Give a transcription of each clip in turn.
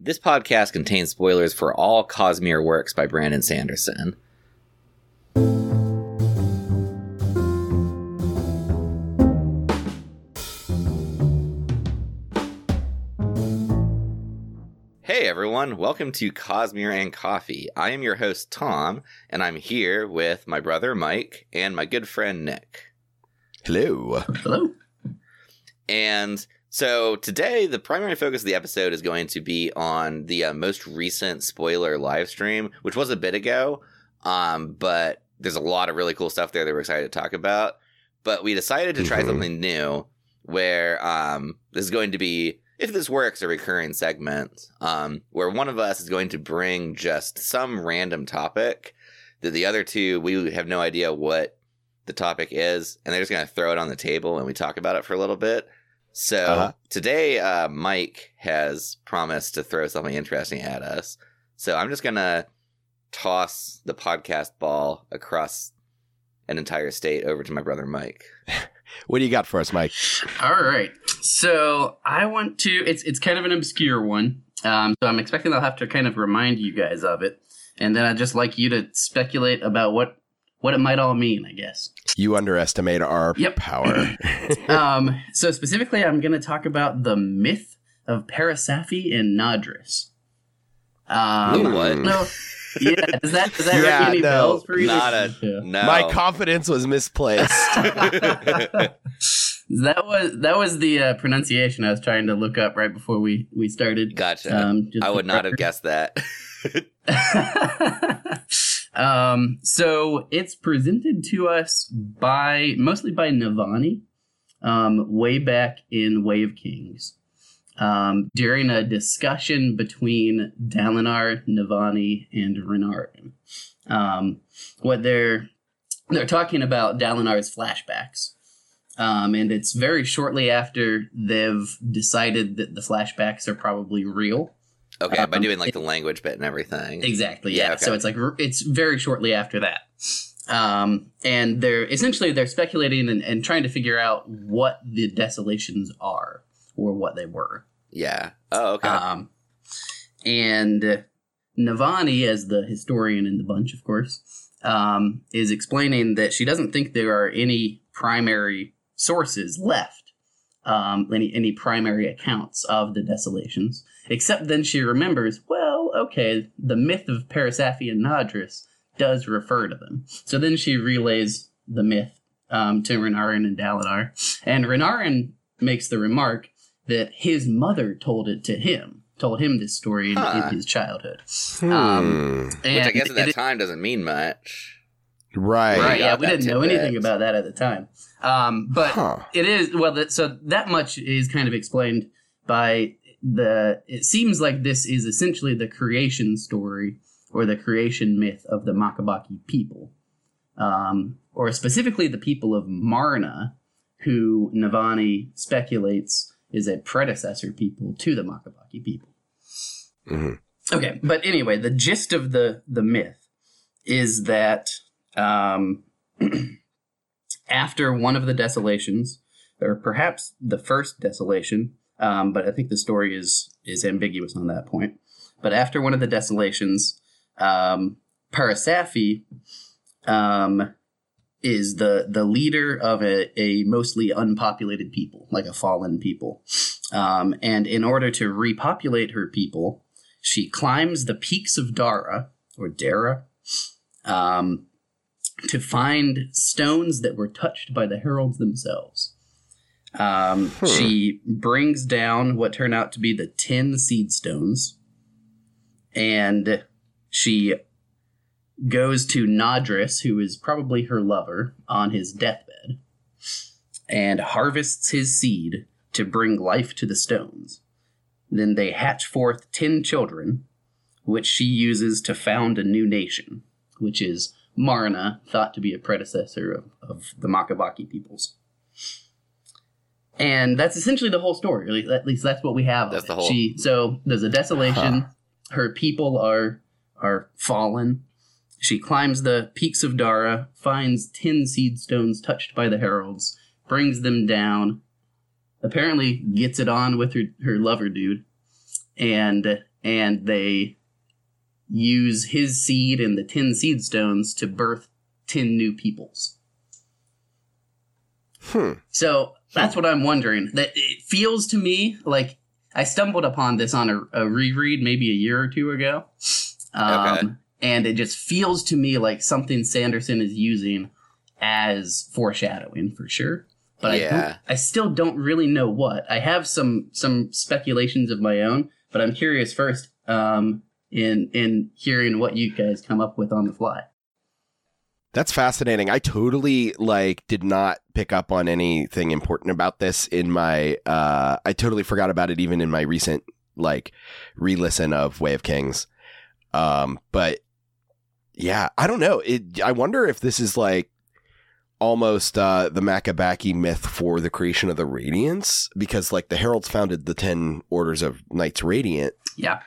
This podcast contains spoilers for all Cosmere works by Brandon Sanderson. Hey everyone, welcome to Cosmere and Coffee. I am your host Tom, and I'm here with my brother Mike and my good friend Nick. Hello. Hello. And so today, the primary focus of the episode is going to be on the uh, most recent spoiler live stream, which was a bit ago. Um, but there's a lot of really cool stuff there that we're excited to talk about. But we decided to try Mhm. something new where um, this is going to be, if this works, a recurring segment um, where one of us is going to bring just some random topic that the other two, we have no idea what the topic is, and they're just going to throw it on the table and we talk about it for a little bit. So Uh-huh. today, uh, Mike has promised to throw something interesting at us. So I'm just gonna toss the podcast ball across an entire state over to my brother Mike. What do you got for us, Mike? All right. So I want to. It's it's kind of an obscure one. Um, so I'm expecting I'll have to kind of remind you guys of it, and then I'd just like you to speculate about what what it might all mean. I guess. You underestimate our Yep. power. Um, so specifically, I'm going to talk about the myth of Parasaphi and Nadris. Um, Ooh, what? No. Yeah. Does that does that Yeah, ring any no. bells for you? Not a Yeah. no. My confidence was misplaced. that was that was the uh, pronunciation I was trying to look up right before we we started. gotcha. Um, just I would for not have guessed that. Um, so it's presented to us by mostly by Navani, um, way back in Way of Kings, um, during a discussion between Dalinar, Navani, and Renarin. Um, what they're they're talking about Dalinar's flashbacks. Um, and it's very shortly after they've decided that the flashbacks are probably real. Okay, by Um, doing like the language bit and everything. Exactly. Yeah, Yeah. okay. So it's like it's very shortly after that, um, and they're essentially they're speculating and, and trying to figure out what the desolations are or what they were. Yeah. Oh, okay. Um, and Navani, as the historian in the bunch, of course, um, is explaining that she doesn't think there are any primary sources left, um, any any primary accounts of the desolations. Except then she remembers, well, okay, the myth of Parasaphi and Nadris does refer to them. So then she relays the myth um, to Renarin and Dalinar, and Renarin makes the remark that his mother told it to him, told him this story in, Huh. in his childhood. Hmm. Um, Which I guess at that it- time doesn't mean much. right. right? Yeah, we didn't know tidbit. anything about that at the time. Um, but Huh. it is well. That, so that much is kind of explained by the. It seems like this is essentially the creation story or the creation myth of the Makabaki people, um, or specifically the people of Marna, who Navani speculates is a predecessor people to the Makabaki people. Mhm. Okay, but anyway, the gist of the the myth is that um, after one of the desolations, or perhaps the first desolation, um, but I think the story is is ambiguous on that point. But after one of the desolations, um, um, is the the leader of a, a mostly unpopulated people, like a fallen people. Um, and in order to repopulate her people, she climbs the peaks of Dara or Dara um, to find stones that were touched by the heralds themselves. Um, Hmm. She brings down what turn out to be the ten seed stones, and she goes to Nadris, who is probably her lover, on his deathbed, and harvests his seed to bring life to the stones. Then they hatch forth ten children, which she uses to found a new nation, which is Marna, thought to be a predecessor of, of the Makabaki peoples. And that's essentially the whole story. At least, at least that's what we have. That's the whole- She so there's a desolation. Huh. Her people are are fallen. She climbs the peaks of Dara, finds ten seed stones touched by the heralds, brings them down. Apparently, gets it on with her her lover dude, and and they use his seed and the ten seed stones to birth ten new peoples. Hmm. So that's what I'm wondering. That it feels to me like I stumbled upon this on a, a reread maybe a year or two ago, um, Okay. and it just feels to me like something Sanderson is using as foreshadowing for sure. But I, Yeah. don't, I still don't really know what. I have some some speculations of my own, but I'm curious first um, in in hearing what you guys come up with on the fly. That's fascinating. I totally like did not pick up on anything important about this in my uh I totally forgot about it even in my recent like re-listen of Way of Kings. Um but yeah, I don't know. It I wonder if this is like almost uh the Makabaki myth for the creation of the Radiance because like the Heralds founded the 10 orders of Knights Radiant. Yeah,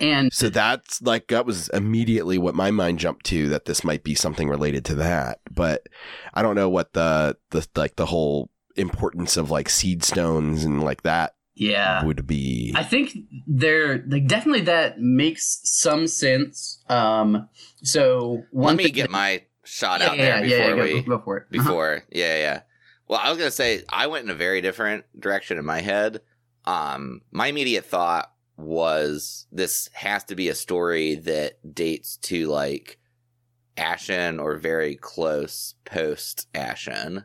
and So that's like that was immediately what my mind jumped to that this might be something related to that. But I don't know what the the like the whole importance of like seed stones and like that yeah, would be. I think there like definitely that makes some sense. Um, so one Let me get that- my shot yeah, out yeah, there yeah, before yeah, we go, go for it. Uh-huh. before yeah yeah well i was gonna say i went in a very different direction in my head um my immediate thought was this has to be a story that dates to like Ashyn or very close post Ashyn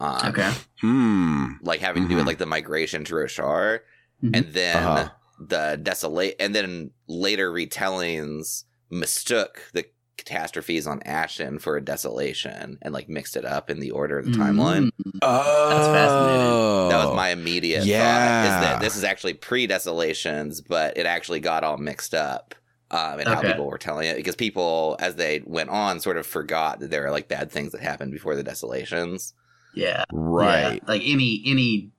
um okay, Hmm. like having to do with Mhm. like the migration to roshar Mhm. and then Uh-huh. the desolate and then later retellings mistook the catastrophes on Ashyn for a desolation and like mixed it up in the order of the timeline Mm. Oh, fascinating. that was my immediate thought is Yeah. that this is actually pre-desolations but it actually got all mixed up um, and how people were telling it because people as they went on sort of forgot that there were like bad things that happened before the desolations yeah, right. yeah. Like any any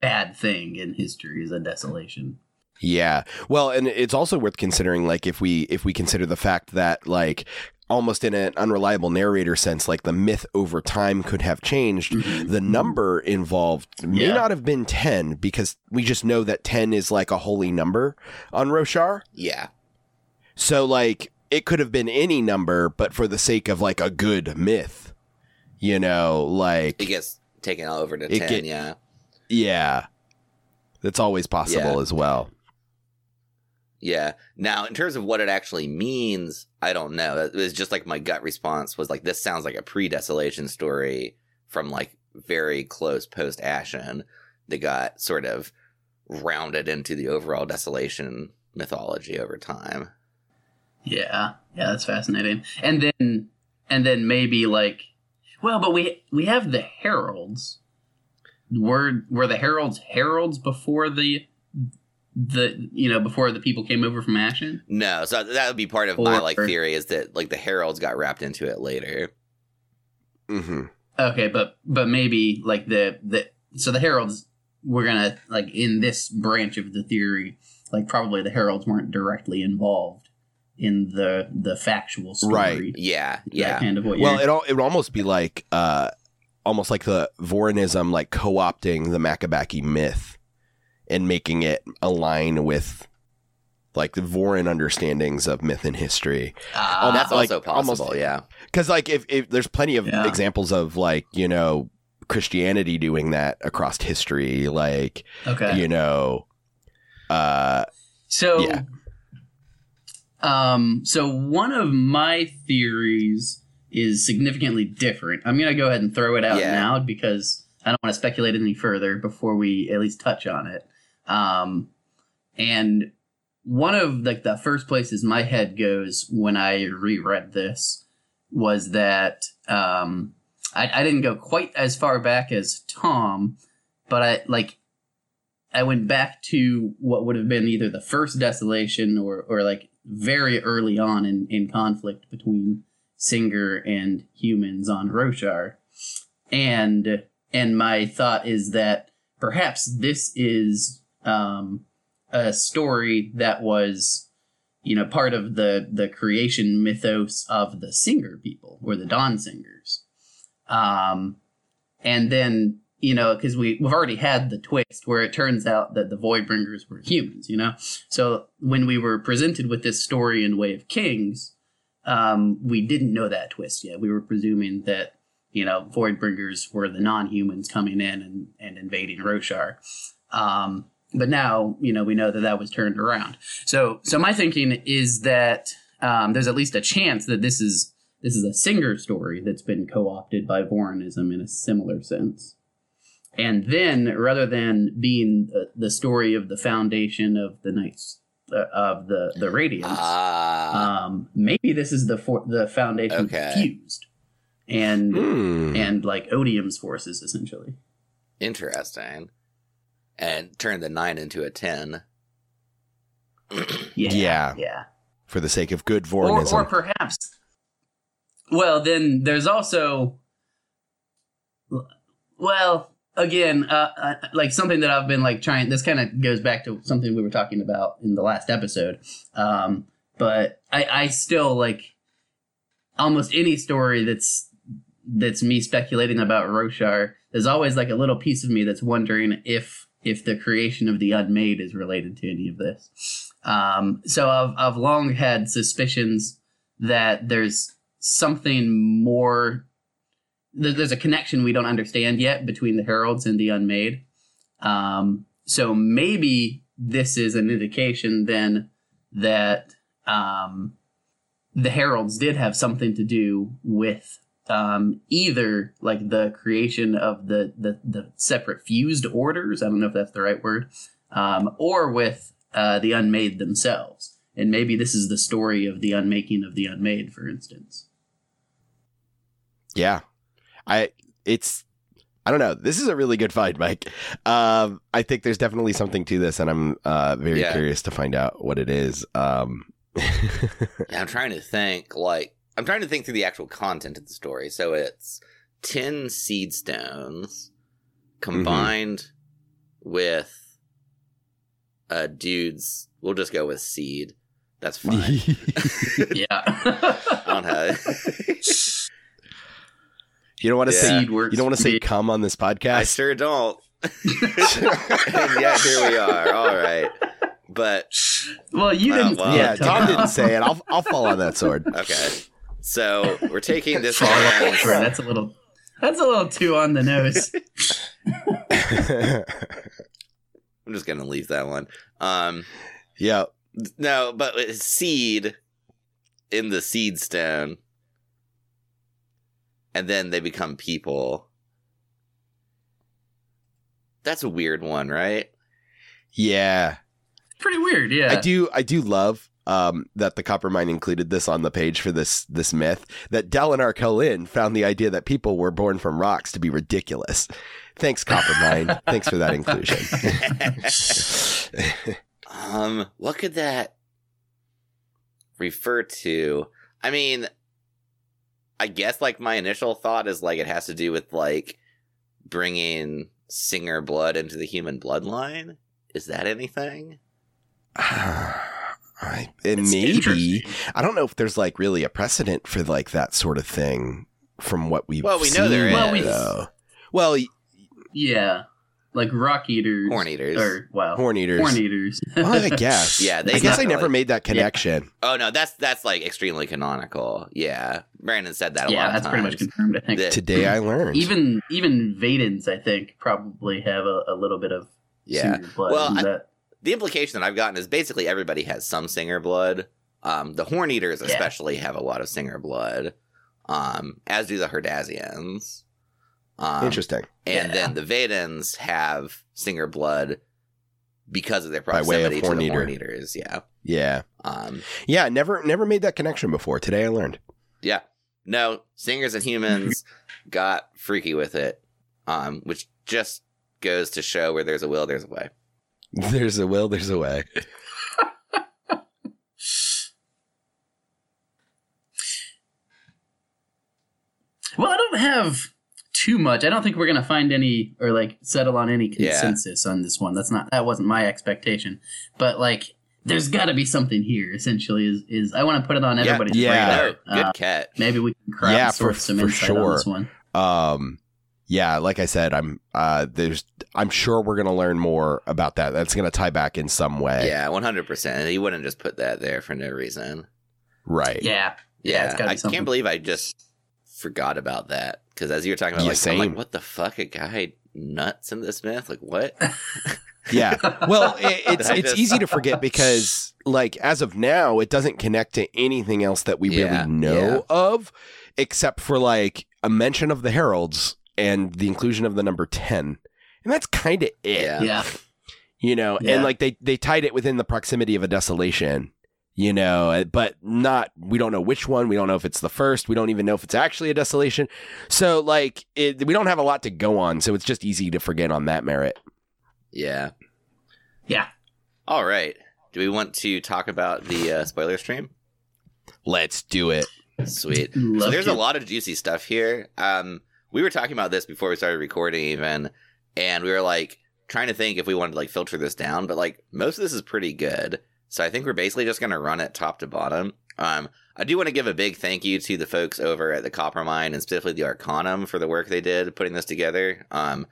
bad thing in history is a desolation. Yeah. Well, and it's also worth considering like if we if we consider the fact that like almost in an unreliable narrator sense like the myth over time could have changed Mhm. the number involved may Yeah. not have been 10 because we just know that 10 is like a holy number on Roshar. yeah So like it could have been any number but for the sake of like a good myth. You know, like it gets taken all over to 10 get- yeah yeah. That's always possible Yeah. as well. Yeah. Now, in terms of what it actually means, I don't know. It was just like my gut response was like, this sounds like a pre desolation story from like very close post Ashyn that got sort of rounded into the overall desolation mythology over time. Yeah, yeah, that's fascinating. And then and then maybe like, well, but we we have the heralds. Were were the heralds heralds before the the you know before the people came over from Ashyn? No, so that would be part of my like theory is that like the heralds got wrapped into it later. Mhm. Okay, but but maybe like the the so the heralds we're gonna like in this branch of the theory like probably the heralds weren't directly involved in the the factual story. Right. Yeah, yeah. kind of what Well, it all it would almost be like uh almost like the Vorinism like co-opting the Makabaki myth and making it align with like the Vorin understandings of myth and history. Ah, That's like, also possible, almost- yeah. Cuz like if, if there's plenty of Yeah. examples of like, you know, Christianity doing that across history like, okay. you know, uh So, Yeah. um, so one of my theories is significantly different. I'm gonna go ahead and throw it out Yeah. now because I don't want to speculate any further before we at least touch on it. Um, and one of like the first places my head goes when I reread this was that um, I, I didn't go quite as far back as Tom, but I like I went back to what would have been either the first desolation or or like very early on in, in conflict between Singer and humans on Roshar. And and my thought is that perhaps this is um, a story that was you know part of the the creation mythos of the Singer people or the Dawn Singers. Um, and then you know, because we we've already had the twist where it turns out that the Voidbringers were humans, you know. So when we were presented with this story in Way of Kings, um, we didn't know that twist yet. We were presuming that you know Voidbringers were the non-humans coming in and, and invading Roshar. Um, but now you know we know that that was turned around. So so my thinking is that um, there's at least a chance that this is this is a singer story that's been co-opted by Vorinism in a similar sense. And then, rather than being the, the story of the foundation of the Knights uh, of the the Radiance, Ah, um, maybe this is the for, the foundation Okay. fused, and Hmm. and like Odium's forces essentially. interesting. And turn the nine into a ten. Yeah, Yeah. yeah. For the sake of good Or, Vorinism. or perhaps. Well, then there's also. Well, again, uh, uh, like something that I've been like trying. This kind of goes back to something we were talking about in the last episode. Um, but I, I still like almost any story that's that's me speculating about Roshar. There's always like a little piece of me that's wondering if if the creation of the unmade is related to any of this. Um, so I've I've long had suspicions that there's something more. There's a connection we don't understand yet between the heralds and the unmade. Um, so maybe this is an indication then that um, the heralds did have something to do with um, either like the creation of the, the the separate fused orders. I don't know if that's the right word, um, or with uh, the unmade themselves. And maybe this is the story of the unmaking of the unmade, for instance. Yeah. I it's I don't know. This is a really good find, Mike. Um, I think there's definitely something to this, and I'm uh, very Yeah. curious to find out what it is. Um, Yeah, I'm trying to think. Like, I'm trying to think through the actual content of the story. So it's ten seed stones combined with a dude's. We'll just go with seed. That's fine. yeah. I don't have. you don't want to Yeah. say Seed works. you don't want to say for come on this podcast. I podcast. sure don't. and yet here we are. All right, but me. Well, you Well, didn't. well, yeah, Tom. Tom didn't say it. I'll I'll fall on that sword. okay. So we're taking this. Fall off man's- for it. That's a little. That's a little too on the nose. I'm just gonna leave that one. Um, yeah, no, but it's seed in the seed stone, and then they become people. That's a weird one, right? yeah. Pretty weird. Yeah. I do I do love um, that the Coppermind included this on the page for this this myth that Dalinar Kholin found the idea that people were born from rocks to be ridiculous. Thanks, Coppermind. Thanks for that inclusion. Um, what could that refer to? I mean, I guess like my initial thought is like it has to do with like bringing singer blood into the human bloodline. Is that anything? I, it It's maybe. I don't know if there's like really a precedent for like that sort of thing from what we've Well, we know there seen, Well, we- though. Well, y- Yeah. Like rock eaters. Horn eaters. Or, wow. horn eaters. Horn eaters. Well, I guess. Yeah, they I guess I definitely- never made that connection. Oh no, that's that's like extremely canonical. Yeah, Brandon said that a yeah, lot. that's of pretty much confirmed, I think. That- Today I learned. even even Vedens, I think, probably have a, a little bit of Yeah. blood. Well, in I- that. The implication that I've gotten is basically everybody has some singer blood. Um, the Horn Eaters Yeah. especially have a lot of singer blood, um, as do the Herdazians. Um, Interesting. And Yeah. then the Vedens have singer blood because of their By way of proximity to Horn the Eater. Horn Eaters. Yeah. Yeah. Um, Yeah, never never made that connection before. Today I learned. yeah. No, singers and humans got freaky with it, um, which just goes to show where there's a will, there's a way. There's a will, there's a way. Well, I don't have too much. I don't think we're gonna find any or like settle on any Yeah. consensus on this one. That's not that wasn't my expectation. But like, there's got to be something here. Essentially, is is I want to put it on everybody's yeah. radar. Good Uh, catch. maybe we can Yeah, crowdsource for- some for insight on sure. this one. Um yeah, like I said, I'm uh, there's I'm sure we're gonna learn more about that. That's gonna tie back in some way. Yeah, one hundred percent. He wouldn't just put that there for no reason. Right. Yeah. Yeah, it's gotta be I something. can't believe I just forgot about that because as you were talking about, Yeah, like, I'm like, what the fuck, a guy nuts in this myth? Like, what? Yeah. Well, it, it's it's just- easy to forget because like as of now, it doesn't connect to anything else that we Yeah, really know of, except for like a mention of the heralds and the inclusion of the number ten, and that's kind of it. Yeah. yeah. You know, Yeah. and like they they tied it within the proximity of a desolation. You know, uh, but not. We don't know which one. We don't know if it's the first. We don't even know if it's actually a desolation. So, like, it, we don't have a lot to go on. So it's just easy to forget on that merit. yeah. Yeah. All right. Do we want to talk about the uh, spoiler stream? Let's do it. Sweet. so there's to. a lot of juicy stuff here. Um, we were talking about this before we started recording, even, and we were like trying to think if we wanted to like filter this down, but like most of this is pretty good. So I think we're basically just gonna run it top to bottom. Um, I do want to give a big thank you to the folks over at the Coppermind and specifically the Arcanum for the work they did putting this together. Um,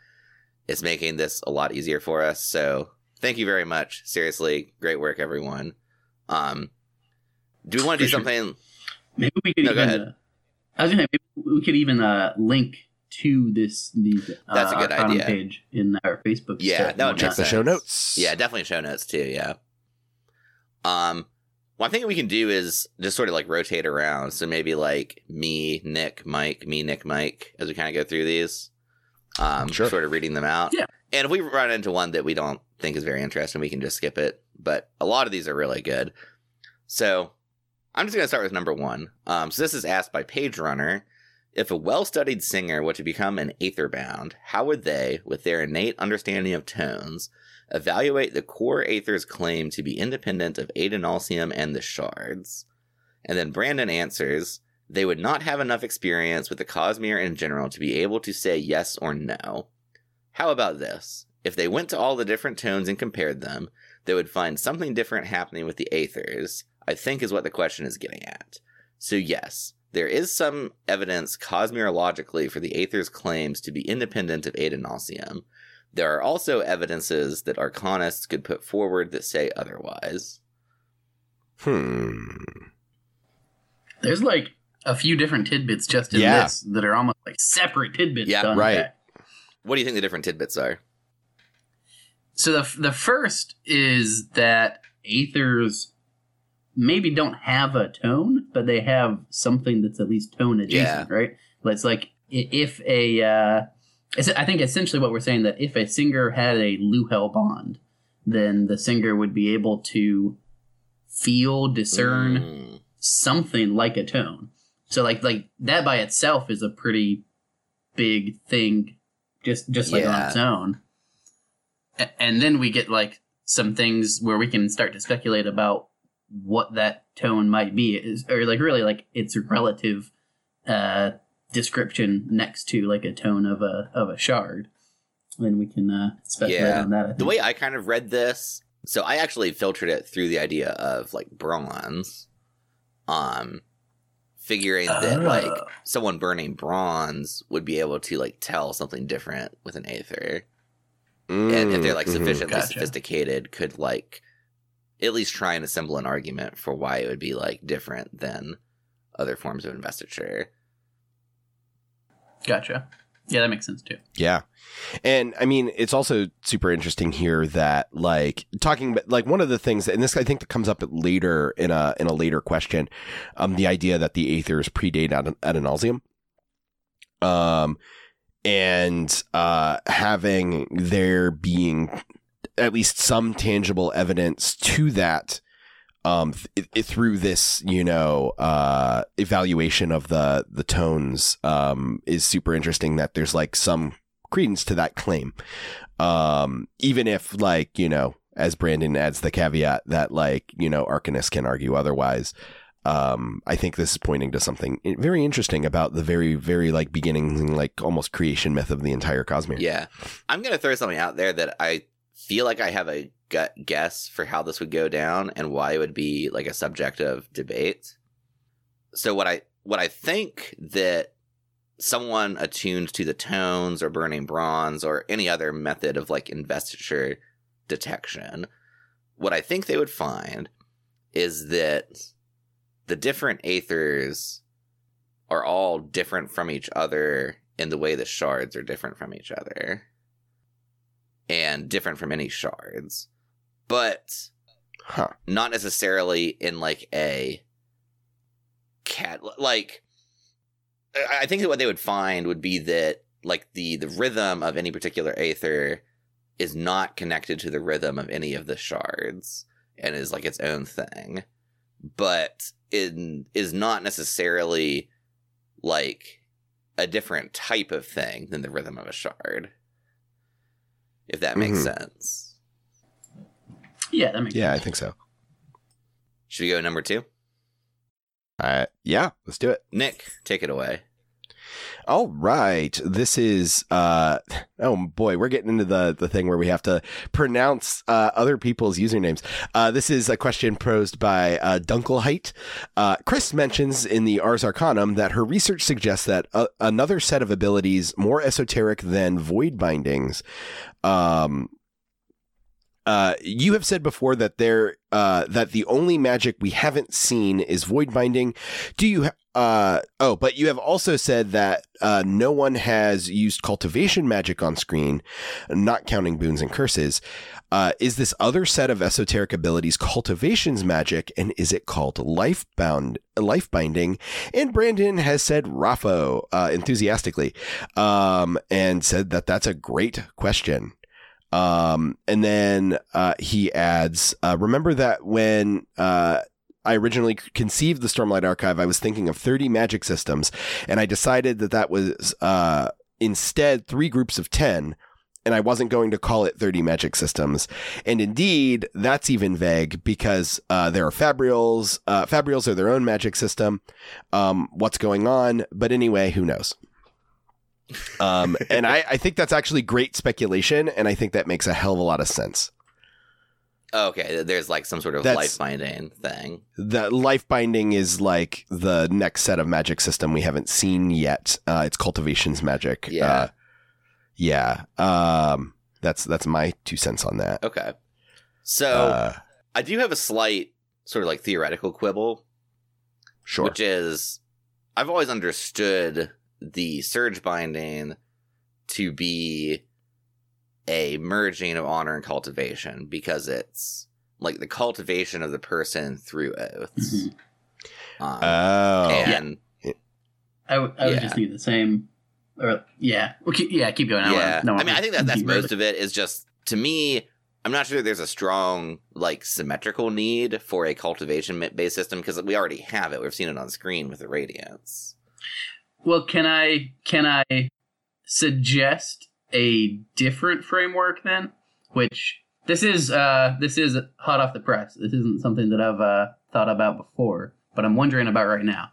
it's making this a lot easier for us. So thank you very much. Seriously, great work, everyone. Um, do we want to do something? Maybe we could No, go even. ahead. Uh, I was gonna say maybe we could even uh, link to this these uh, That's a good idea. page in our Facebook. Yeah, that would Check the show notes. Yeah, definitely show notes too. Yeah. Um, one thing we can do is just sort of like rotate around. So maybe like me, Nick, Mike, me, Nick, Mike, as we kind of go through these. Um, Sure. sort of reading them out. Yeah. And if we run into one that we don't think is very interesting, we can just skip it. But a lot of these are really good. So I'm just going to start with number one. Um, so this is asked by Page Runner. If a well studied singer were to become an aetherbound, how would they, with their innate understanding of tones, evaluate the core Aether's claim to be independent of Adonalsium and the shards? And then Brandon answers, they would not have enough experience with the Cosmere in general to be able to say yes or no. How about this? If they went to all the different tones and compared them, they would find something different happening with the Aethers, I think is what the question is getting at. So, yes, there is some evidence cosmologically for the Aether's claims to be independent of Adonalsium. There are also evidences that arcanists could put forward that say otherwise. Hmm. There's like a few different tidbits just in Yeah. this that are almost like separate tidbits. Yeah, to right. unpack. What do you think the different tidbits are? So the the first is that aethers maybe don't have a tone, but they have something that's at least tone adjacent, right? It's like if a uh, I think essentially what we're saying that if a singer had a Luhel bond, then the singer would be able to feel, discern Mm, something like a tone. So like like that by itself is a pretty big thing, just just like on its own. A- And then we get like some things where we can start to speculate about what that tone might be, is or like really like its relative uh, description next to like a tone of a of a shard. Then we can uh, speculate Yeah. on that. The way I kind of read this, so I actually filtered it through the idea of like bronze, um, figuring that like Oh. someone burning bronze would be able to like tell something different with an aether, and if they're like Mhm. sufficiently Gotcha. sophisticated, could like at least try and assemble an argument for why it would be like different than other forms of investiture. gotcha. Yeah, that makes sense too. Yeah. And I mean, it's also super interesting here that like talking about like one of the things and this I think that comes up later in a in a later question, um, the idea that the Aethers predate ad, Adonalsium. Um and uh having there being at least some tangible evidence to that um th- th- through this you know uh evaluation of the the tones um is super interesting that there's like some credence to that claim um even if like you know as brandon adds the caveat that like you know arcanists can argue otherwise um i think this is pointing to something very interesting about the very very like beginning like almost creation myth of the entire cosmere Yeah. I'm to throw something out there that I feel like I have a gut guess for how this would go down and why it would be like a subject of debate. So what I what I think that someone attuned to the tones or burning bronze or any other method of like investiture detection, what I think they would find is that the different aethers are all different from each other in the way the shards are different from each other and different from any shards. But Huh. not necessarily in like a cat like I I think that what they would find would be that like the the rhythm of any particular aether is not connected to the rhythm of any of the shards and is like its own thing. But it is not necessarily like a different type of thing than the rhythm of a shard if that makes Mhm. sense Yeah, that makes Yeah, I think so. should we go number two Uh, yeah, let's do it. nick take it away All right. This is uh oh boy, we're getting into the the thing where we have to pronounce uh, other people's usernames. Uh, this is a question posed by uh, Dunkelheit. Uh, Chris mentions in the Ars Arcanum that her research suggests that uh, another set of abilities more esoteric than void bindings um uh, you have said before that there uh, that the only magic we haven't seen is void binding. Do you? Ha- uh, oh, but you have also said that uh, no one has used cultivation magic on screen, not counting boons and curses. Uh, is this other set of esoteric abilities cultivation's magic, and is it called life bound life binding? And Brandon has said RAFO uh, enthusiastically, um, and said that that's a great question. Um, and then uh, he adds, uh, remember that when I originally conceived the Stormlight Archive, I was thinking of 30 magic systems, and I decided that that was uh, instead three groups of 10. And I wasn't going to call it 30 magic systems. And indeed, that's even vague because uh, there are Fabrials. Uh, Fabrials are their own magic system. Um, what's going on? But anyway, who knows? Um, and I, I think that's actually great speculation, and I think that makes a hell of a lot of sense. Okay, there's like some sort of That's- life binding thing. The life binding is like the next set of magic system we haven't seen yet. Uh, it's cultivation's magic. Yeah. Uh, yeah. Um, that's that's my two cents on that. Okay. So Uh, I do have a slight sort of like theoretical quibble, sure. which is I've always understood the surge binding to be a merging of honor and cultivation because it's like the cultivation of the person through oaths. Mhm. Um, oh. and I, w- I would Yeah. just need the same. Or yeah, well, keep, yeah, keep going. I yeah, wanna- don't I mean, I think that that's most of it. Is just to me, I'm not sure there's a strong like symmetrical need for a cultivation based system because we already have it. We've seen it on screen with the radiance. Well, can I can I suggest a different framework then? Which this is uh this is hot off the press. This isn't something that I've uh, thought about before, but I'm wondering about right now.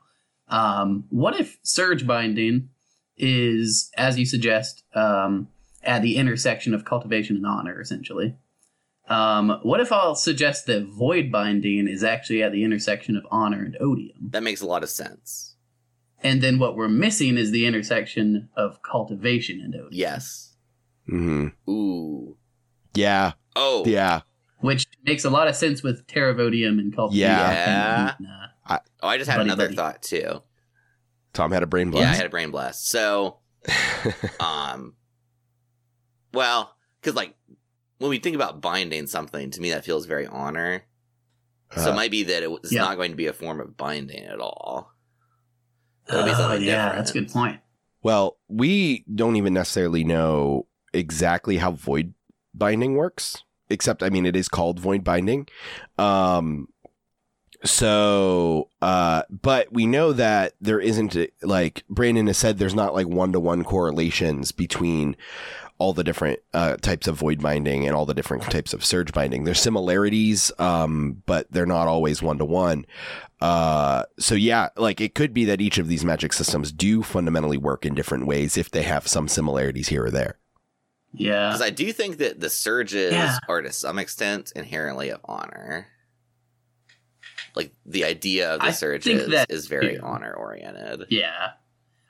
Um, what if surge binding is, as you suggest, um, at the intersection of cultivation and honor, essentially? Um, what if I'll suggest that void binding is actually at the intersection of honor and odium? That makes a lot of sense. And then what we're missing is the intersection of cultivation and odium, Yes. Mm-hmm. Ooh. Yeah. Oh. Yeah. which makes a lot of sense with Taravodium and cultivation. Yeah. And, uh, Oh, I just had Buddy, another buddy. thought too. Tom had a brain blast. Yeah, I had a brain blast. So, um, well, because like when we think about binding something, to me that feels very honor. So it Uh, might be that it's Yeah. not going to be a form of binding at all. That'll be oh, something yeah, different. that's a good point. Well, we don't even necessarily know exactly how void binding works, except I mean it is called void binding. Um so uh but we know that there isn't like Brandon has said there's not like one-to-one correlations between all the different uh, types of void binding and all the different types of surge binding. There's similarities, um, but they're not always one to one. Uh, so yeah, like it could be that each of these magic systems do fundamentally work in different ways if they have some similarities here or there. Yeah. Because I do think that the surges Yeah. are to some extent inherently of honor. Like the idea of the I think surges that is very too. honor oriented. Yeah.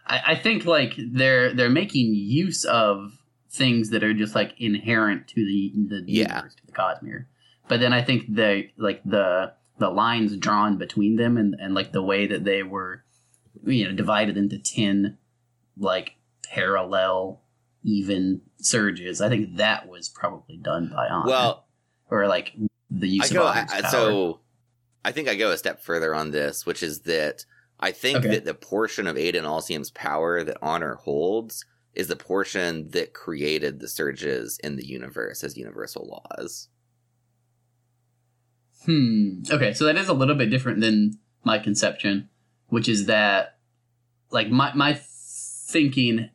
I, I think like they're they're making use of things that are just like inherent to the the Yeah. universe, to the Cosmere. But then I think the like the the lines drawn between them and, and like the way that they were you know divided into 10 like parallel even surges i think that was probably done by honor Well, or like the use I of go Honor's I, so. I think I go a step further on this, which is that I think Okay. that the portion of Adonalsium's power that Honor holds is the portion that created the surges in the universe as universal laws. Hmm. Okay, so that is a little bit different than my conception, which is that like my my thinking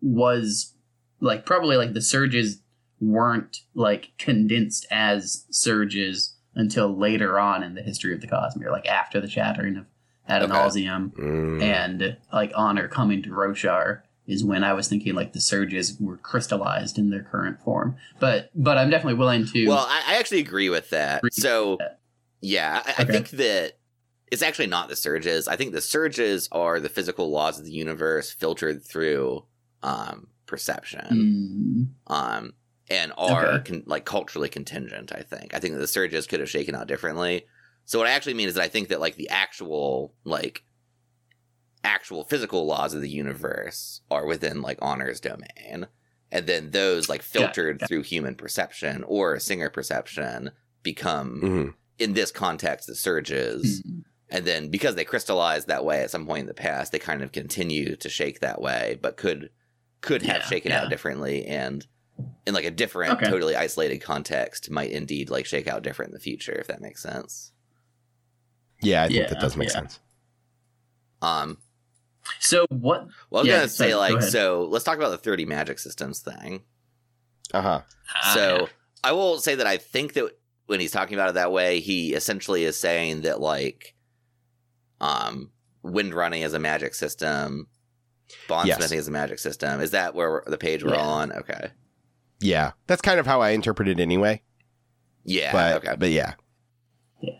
was like probably like the surges weren't like condensed as surges until later on in the history of the Cosmere, like after the shattering of Adonalsium Mm. and like honor coming to Roshar is when I was thinking like the surges were crystallized in their current form. But but I'm definitely willing to Well, I, I actually agree with that. Agree So, with that. yeah, I, I think that it's actually not the surges. I think the surges are the physical laws of the universe filtered through um, perception, Hmm. um, and are Okay. con- like culturally contingent. I think. I think that the surges could have shaken out differently. So what I actually mean is that I think that like the actual like actual physical laws of the universe are within like honor's domain and then those like filtered through human perception or singer perception become Mhm. in this context the surges Hmm. and then because they crystallized that way at some point in the past they kind of continue to shake that way but could could have Yeah, shaken yeah. out differently and in like a different Okay. totally isolated context might indeed like shake out different in the future if that makes sense Yeah, I think Yeah, that does make yeah. sense. um So what? well i was Yeah, gonna say go like ahead. so let's talk about the 30 magic systems thing Uh huh. so I will say that I think that when he's talking about it that way, he essentially is saying that like, um, wind running is a magic system, bondsmithing Yes. is a magic system. Is that where we're, the page we're Yeah. on? Okay, Yeah, that's kind of how I interpret it anyway. yeah, but okay, but yeah. yeah,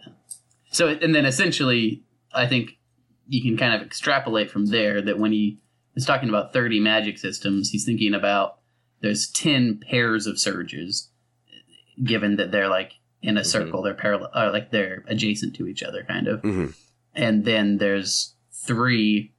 So and then essentially, I think you can kind of extrapolate from there that when he is talking about thirty magic systems, he's thinking about there's ten pairs of surges, given that they're like in a Mhm. circle, they're parallel, or like they're adjacent to each other, kind of. hmm and then there's three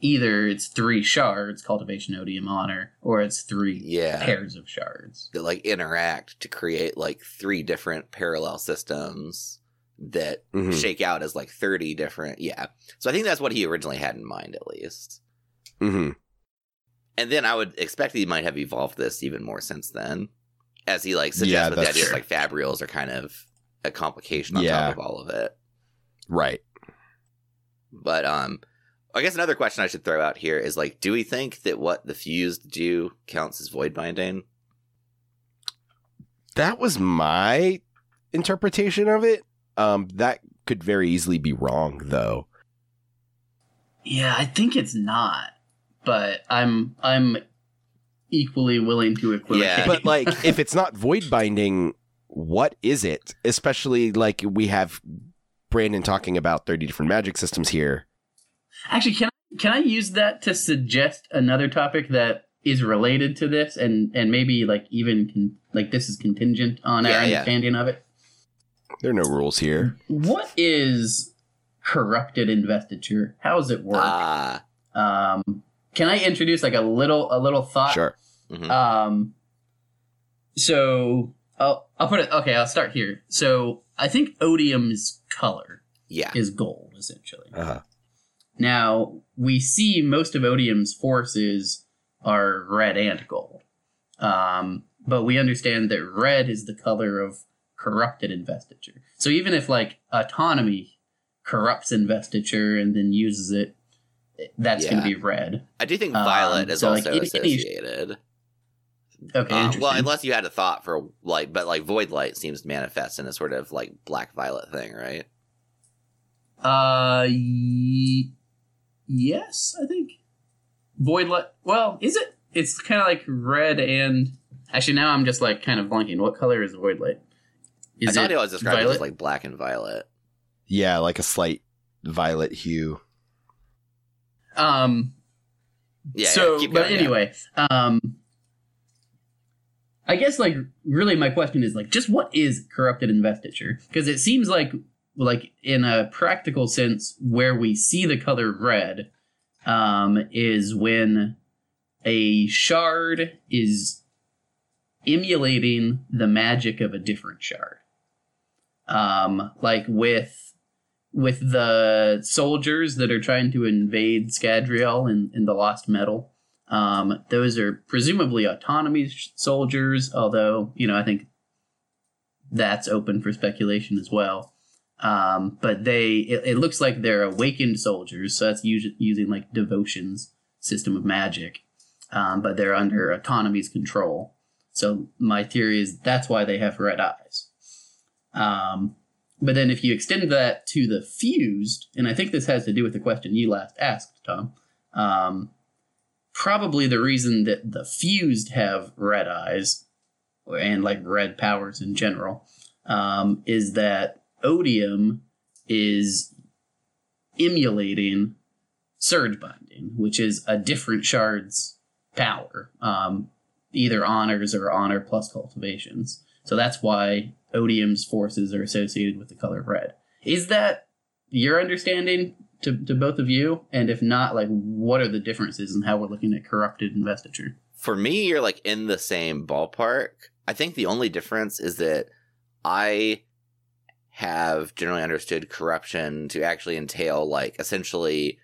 either it's three shards cultivation odium honor or it's three yeah, pairs of shards that like interact to create like three different parallel systems that hmm shake out as like 30 different yeah so i think that's what he originally had in mind at least hmm And then I would expect he might have evolved this even more since then, as he like Yeah, suggests with the idea true. like fabrials are kind of a complication on Yeah. top of all of it. right. But um, I guess another question I should throw out here is like, do we think that what the fused do counts as void binding? That was my interpretation of it. Um, that could very easily be wrong, though. yeah i think it's not but i'm i'm equally willing to equivocate Yeah. But like, if it's not void binding, what is it? Especially like we have Brandon talking about thirty different magic systems here. actually can i can i use that to suggest another topic that is related to this and and maybe like even con- like this is contingent on Yeah, our yeah. understanding of it There are no rules here. What is corrupted investiture? How does it work? Ah, um, can I introduce like a little a little thought? Sure. mhm. Um, so I'll I'll put it. Okay, I'll start here. So I think odium's color yeah, is gold, essentially. Uh-huh. Now we see most of odium's forces are red and gold, um, but we understand that red is the color of corrupted investiture. So even if like autonomy corrupts investiture and then uses it, that's going to be red. I do think um, violet is so, like, also any- associated. Okay, Um, well, unless you had a thought for like, but like void light seems to manifest in a sort of like black violet thing, right? Uh, y- yes, I think void light. Well, is it? It's kind of like red and actually now I'm just like kind of blanking. What color is void light? I Is thought it it was described violet? as like black and violet. Yeah, like a slight violet hue. Um, Yeah. so, yeah, but going, yeah. anyway, um, I guess like really my question is like just what is corrupted investiture? Because it seems like like in a practical sense where we see the color red um, is when a shard is emulating the magic of a different shard. Um, like with with the soldiers that are trying to invade Scadrial in, in the Lost Metal. Um, those are presumably autonomy soldiers, although, you know, I think that's open for speculation as well. Um, but they, it, it looks like they're awakened soldiers, so that's us- using like devotion's system of magic. Um, but they're under autonomy's control. So my theory is that's why they have red eyes. Um, but then if you extend that to the fused, and I think this has to do with the question you last asked, Tom, um, probably the reason that the fused have red eyes and like red powers in general um, is that odium is emulating surge binding, which is a different shard's power, um, either honors or honor plus cultivations. So that's why odium's forces are associated with the color of red. Is that your understanding to, to both of you? And if not, like what are the differences in how we're looking at corrupted investiture? For me, you're like in the same ballpark. I think the only difference is that I have generally understood corruption to actually entail like essentially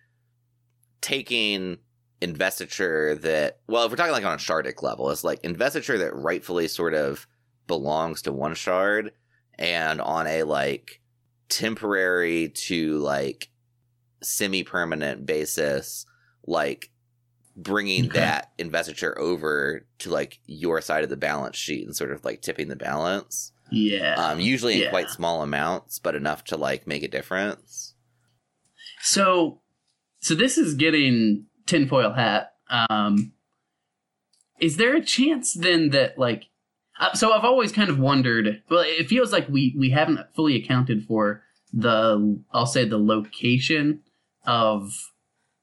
taking investiture that well if we're talking like on a shardic level it's like investiture that rightfully sort of belongs to one shard and on a like temporary to like semi-permanent basis like bringing Okay. that investiture over to like your side of the balance sheet and sort of like tipping the balance Yeah. um usually in yeah. quite small amounts but enough to like make a difference So, so this is getting tinfoil hat. Um, is there a chance then that like, so I've always kind of wondered. Well, it feels like we we haven't fully accounted for the I'll say the location of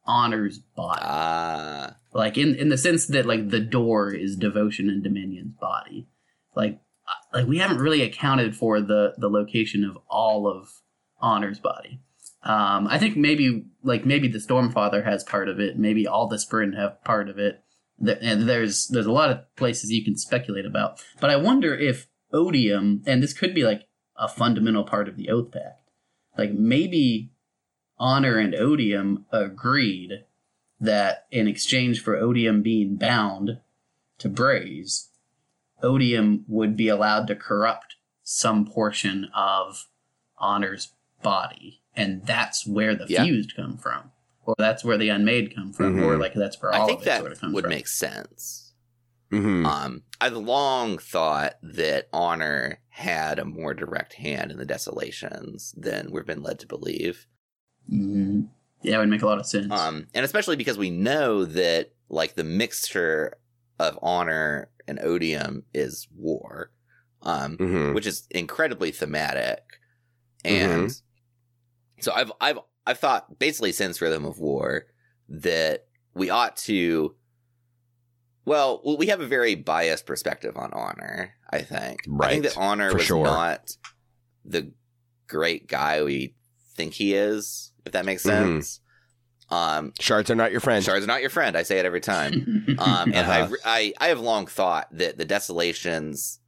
Honor's body, ah like in in the sense that like the Dor is Devotion and Dominion's body, like uh, like we haven't really accounted for the the location of all of Honor's body. Um, I think maybe like maybe the Stormfather has part of it. Maybe all the Spren have part of it. There's there's a lot of places you can speculate about. But I wonder if Odium, and this could be like a fundamental part of the Oath Pact, like maybe Honor and Odium agreed that in exchange for Odium being bound to Braize, Odium would be allowed to corrupt some portion of Honor's body, and that's where the Yeah. fused come from, or that's where the unmade come from, Mhm. or like that's where all i think of it that sort of comes would from. make sense hmm Um, I've long thought that Honor had a more direct hand in the desolations than we've been led to believe. Mhm. Yeah, it would make a lot of sense. Um, and especially because we know that like the mixture of Honor and Odium is war, um, hmm which is incredibly thematic. And so I've I've I've thought basically since Rhythm of War that we ought to well, we have a very biased perspective on honor, I think. Right. I think that honor for was sure. not the great guy we think he is, if that makes Mhm. sense. Um Shards are not your friend. Shard's are not your friend, I say it every time. Um, and Uh-huh. I, I, I have long thought that the desolations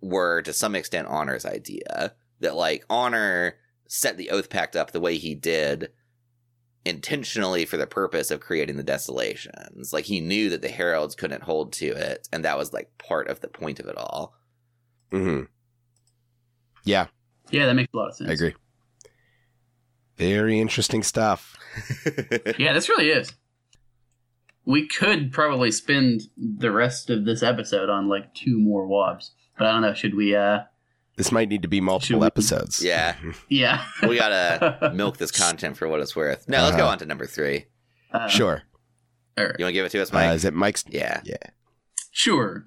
were to some extent Honor's idea. That like Honor set the Oath Pact up the way he did intentionally for the purpose of creating the desolations. Like he knew that the heralds couldn't hold to it, and that was like part of the point of it all. hmm Yeah, yeah, that makes a lot of sense. I agree. Very interesting stuff. Yeah, this really is. We could probably spend the rest of this episode on like two more wobs, but I don't know. Should we? uh This might need to be multiple episodes. Yeah. Yeah, we gotta milk this content for what it's worth. No, let's go Uh-huh. on to number three. Uh, Sure. all right. You want to give it to us, Uh, Mike? is it Mike's? yeah. Yeah. Sure.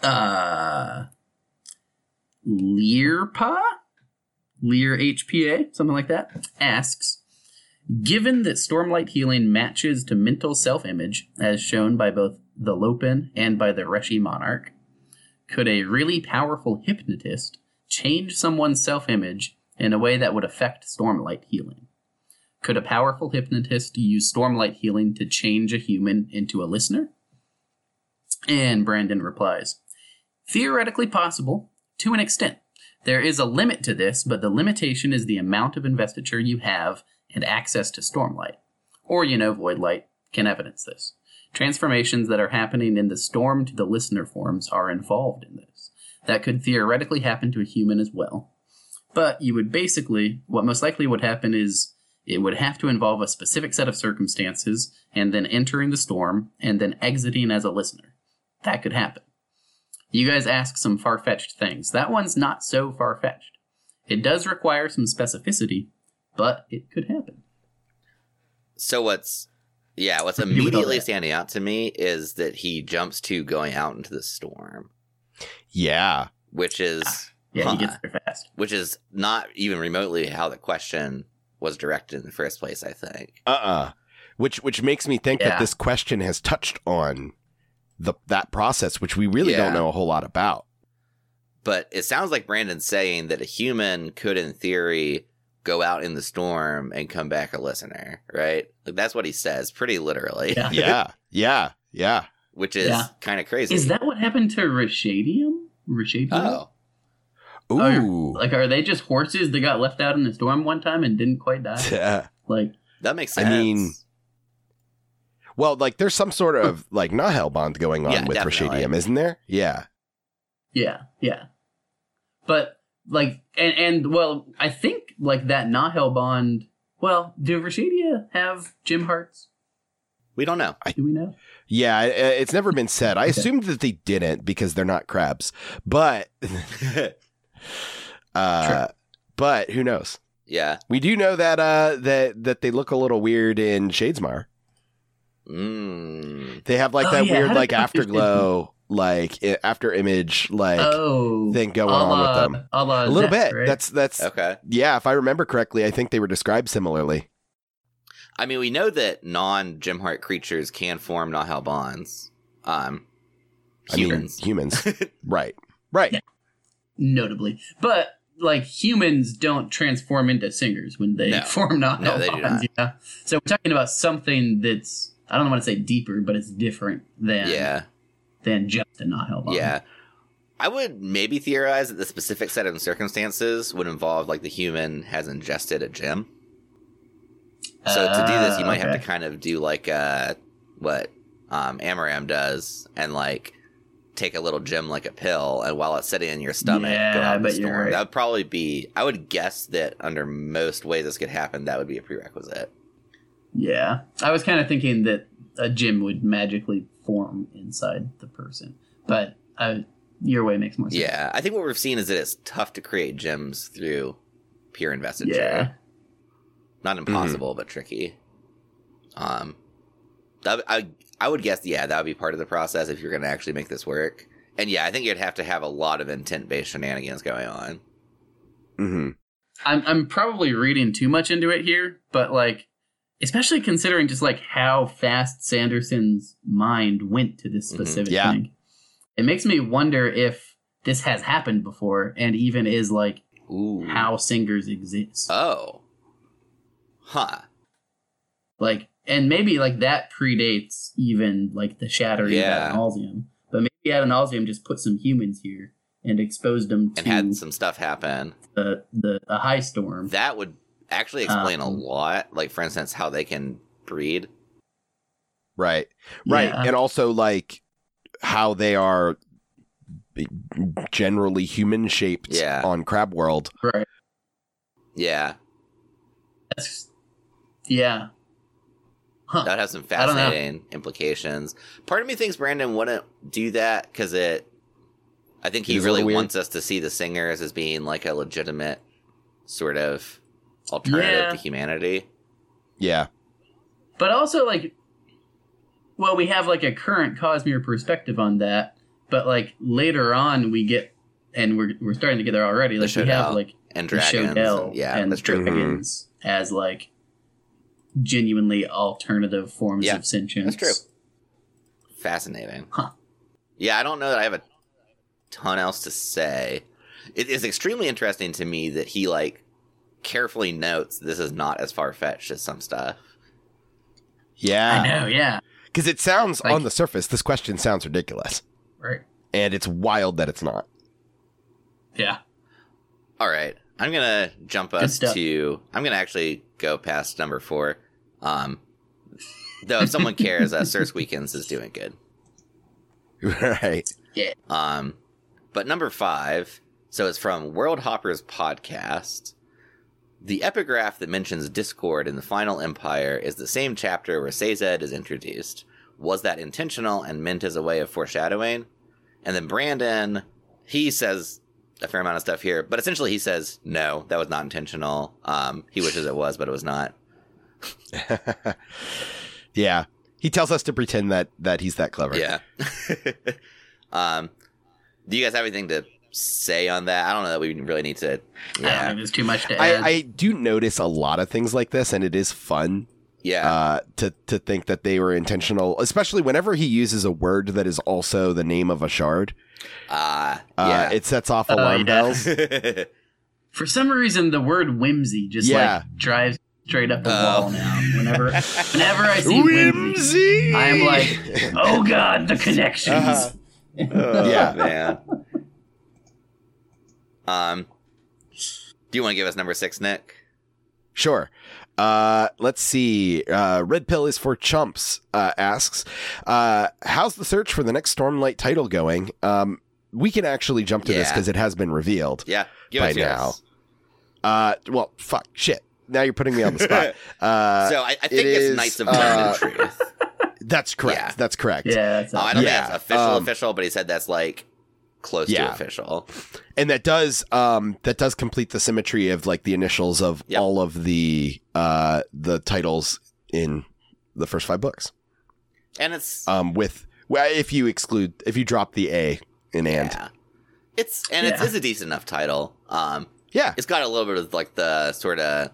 Uh Learpa? Lear HPA, something like that, asks Given that Stormlight healing matches to mental self image, as shown by both the Lopen and by the Reshi Monarch, could a really powerful hypnotist change someone's self image in a way that would affect Stormlight healing? Could a powerful hypnotist use Stormlight healing to change a human into a listener? And Brandon replies Theoretically possible, to an extent. There is a limit to this, but the limitation is the amount of investiture you have and access to Stormlight. Or, you know, Voidlight can evidence this. Transformations that are happening in the storm to the listener forms are involved in this. That could theoretically happen to a human as well. But you would basically, what most likely would happen is it would have to involve a specific set of circumstances and then entering the storm and then exiting as a listener. That could happen. You guys ask some far fetched things. That one's not so far fetched. It does require some specificity, but it could happen. So what's yeah, what's You would know immediately standing out to me is that he jumps to going out into the storm, Yeah. which is ah, Yeah, Huh. he gets there fast. which is not even remotely how the question was directed in the first place. I think. Uh-uh. Which which makes me think Yeah. that this question has touched on the that process, which we really Yeah. don't know a whole lot about. But it sounds like Brandon's saying that a human could, in theory, go out in the storm and come back a listener, right? Like that's what he says, pretty literally. Yeah. Yeah. yeah. Yeah. Which is Yeah. kind of crazy. Is that what happened to Ryshadium? Ryshadium? Oh, Ooh. Like, are they just horses that got left out in the storm one time and didn't quite die? Yeah. Like, that makes sense. I mean, well, like there's some sort of like Nahel bond going on Yeah, with definitely. Ryshadium, isn't there? Yeah. yeah, yeah. But like, and and well, I think like that Nahel bond. Well, do Rashadia have gemhearts? we don't know. Do we know? Yeah, it's never been said. I Okay. assumed that they didn't because they're not crabs. But uh but who knows? yeah. We do know that uh that that they look a little weird in Shadesmar. Mm. They have like Oh, that yeah, weird like they look in afterglow like after image like oh, thing going a on with them. a la A little Zest, bit. right? That's that's Okay. yeah, if I remember correctly, I think they were described similarly. I mean, we know that non gemheart creatures can form Nahel bonds. Um, humans. I mean humans. right. Right. Yeah. notably. But like humans don't transform into singers when they No. form not No, they do not. Yeah. So we're talking about something that's I don't want to say deeper, but it's different than yeah. Than just a Nahel. Yeah. I would maybe theorize that the specific set of circumstances would involve like the human has ingested a gem. So to do this, you Uh, might have to kind of do like uh, what um, Amaram does, and like take a little gem like a pill, and while it's sitting in your stomach, Yeah, go out in the storm. right. That would probably be. I would guess that under most ways this could happen, that would be a prerequisite. Yeah. I was kind of thinking that a gem would magically form inside the person, but uh, your way makes more sense. Yeah, I think what we've seen is that it's tough to create gems through pure investiture. Yeah. not impossible, but tricky. Um, that, I I would guess, yeah, that would be part of the process if you're going to actually make this work. And yeah, I think you'd have to have a lot of intent based shenanigans going on. hmm I'm I'm probably reading too much into it here, but like especially considering just like how fast Sanderson's mind went to this Mhm. specific Yeah. thing. It makes me wonder if this has happened before and even is like Ooh, how singers exist. Oh, huh? like and maybe like that predates even like the shattering Yeah. of Adonalsium. But maybe Adonalsium just put some humans here and exposed them And to had some stuff happen. the, the a high storm. That would actually explain a Um, lot. Like, for instance, how they can breed. Right. Right. Yeah. And also like how they are generally human shaped Yeah. on Crab World. right. Yeah, That's, yeah. Huh. that has some I don't know. fascinating implications. Part of me thinks Brandon wouldn't do that because it. I think he is really wants us to see the singers as being like a legitimate sort of alternative Yeah. to humanity. Yeah. But also like well, we have like a current Cosmere perspective on that, but like later on we get and we're we're starting to get there already. The Like we have Shodel like And the dragons, Shodel and- yeah, and that's true. dragons mm-hmm. as like genuinely alternative forms Yeah, of sentience. that's true. Fascinating. Huh. Yeah, I don't know that I have a ton else to say. It is extremely interesting to me that he like carefully notes this is not as far fetched as some stuff. Yeah. I know, yeah. Because it sounds Like- on the surface, this question sounds ridiculous, Right. and it's wild that it's not. Yeah. All right, I'm gonna jump up to. I'm gonna actually go past number four. Um, though if someone cares, uh, Circe Weekends is doing good. right. Yeah. Um, but number five, so it's from World Hoppers podcast. The epigraph that mentions Discord in the Final Empire is the same chapter where Sazed is introduced. Was that intentional and meant as a way of foreshadowing? And then Brandon, he says a fair amount of stuff here, but essentially he says no, that was not intentional. Um, he wishes it was, but it was not. yeah. He tells us to pretend that that he's that clever. Yeah. um, do you guys have anything to say on that? I don't know that we really need to. I don't Yeah. think there's too much to add. I, I do notice a lot of things like this, and it is fun Yeah. uh, to to think that they were intentional, especially whenever he uses a word that is also the name of a shard. Uh, Uh. It sets off Oh, alarm yeah. bells. For some reason, the word whimsy just Yeah. like drives straight up the Oh. wall now. Whenever, whenever I see whimsy, Whimsy. I'm like, oh god, the connections. Uh-huh. oh, Yeah. man. Um, do you want to give us number six, Nick? Sure. Uh, let's see. Uh, Red Pill is for chumps. Uh, asks, uh, how's the search for the next Stormlight title going? Um, we can actually jump to this because it has been revealed. Yeah, give By it now. us. Uh, well, fuck, shit. Now you're putting me on the spot. Uh, so I, I think it it's is, Knights of uh, Wind and Truth. that's correct. yeah. That's correct. Yeah, that's Oh, I don't yeah, think it's official, um, official, but he said that's like close Yeah. to official. and that does um that does complete the symmetry of like the initials of Yep. all of the uh the titles in the first five books. And it's Um, with well, if you exclude if you drop the A in and yeah. It's and it's, Yeah. it's a decent enough title. Um, yeah, it's got a little bit of like the sort of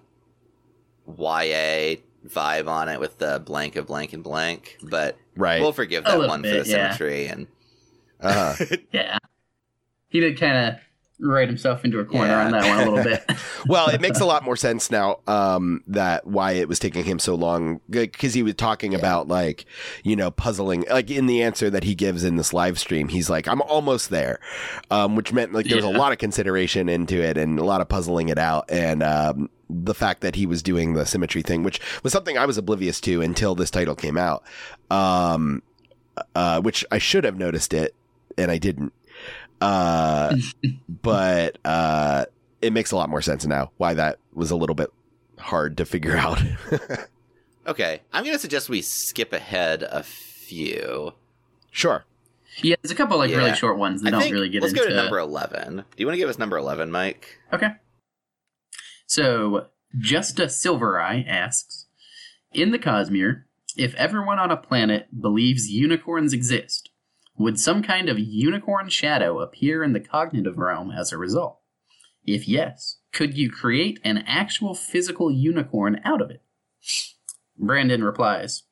YA vibe on it with the blank of blank and blank, but right. we'll forgive that little one for the yeah. symmetry and uh-huh. Yeah. He did kind of write himself into a corner Yeah. on that one a little bit. well, it makes a lot more sense now um, that why it was taking him so long because he was talking about like you know puzzling like in the answer that he gives in this live stream he's like I'm almost there, um, which meant like there was a lot of consideration into it and a lot of puzzling it out and um, the fact that he was doing the symmetry thing, which was something I was oblivious to until this title came out, um, uh, which I should have noticed it and I didn't. Uh, but uh, it makes a lot more sense now why that was a little bit hard to figure out. okay. I'm gonna suggest we skip ahead a few. sure. yeah, there's a couple like Yeah. really short ones that I don't think really get let's into. go to number eleven. Do you want to give us number eleven, Mike? Okay. So, Justa Silvereye asks In the Cosmere, if everyone on a planet believes unicorns exist, would some kind of unicorn shadow appear in the cognitive realm as a result? If yes, could you create an actual physical unicorn out of it? Brandon replies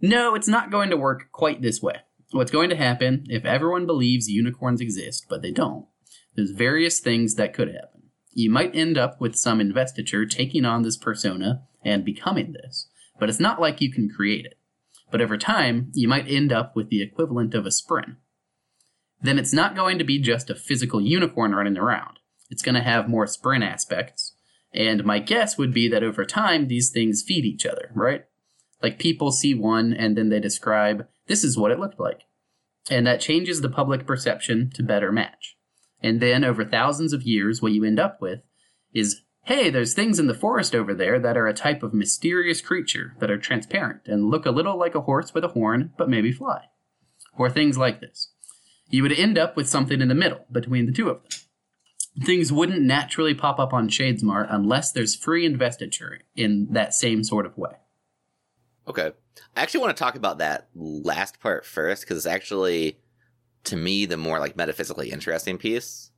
No, it's not going to work quite this way. What's going to happen if everyone believes unicorns exist, but they don't? There's various things that could happen. You might end up with some investiture taking on this persona and becoming this, but it's not like you can create it. But over time, you might end up with the equivalent of a spren. Then it's not going to be just a physical unicorn running around. It's going to have more spren aspects. And my guess would be that over time, these things feed each other, right? Like people see one and then they describe, this is what it looked like. And that changes the public perception to better match. And then over thousands of years, what you end up with is hey, there's things in the forest over there that are a type of mysterious creature that are transparent and look a little like a horse with a horn, but maybe fly. Or things like this. You would end up with something in the middle between the two of them. Things wouldn't naturally pop up on Shadesmar unless there's free investiture in that same sort of way. Okay. I actually want to talk about that last part first because it's actually, to me, the more like metaphysically interesting piece.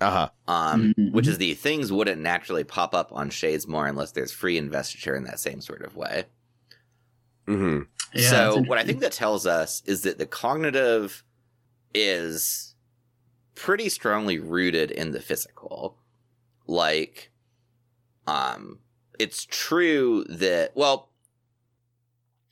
Uh huh. um, Mhm. which is the things wouldn't naturally pop up on Shadesmar unless there's free investiture in that same sort of way. Mm-hmm. Yeah, so what I think that tells us is that the cognitive is pretty strongly rooted in the physical. Like, um, it's true that well,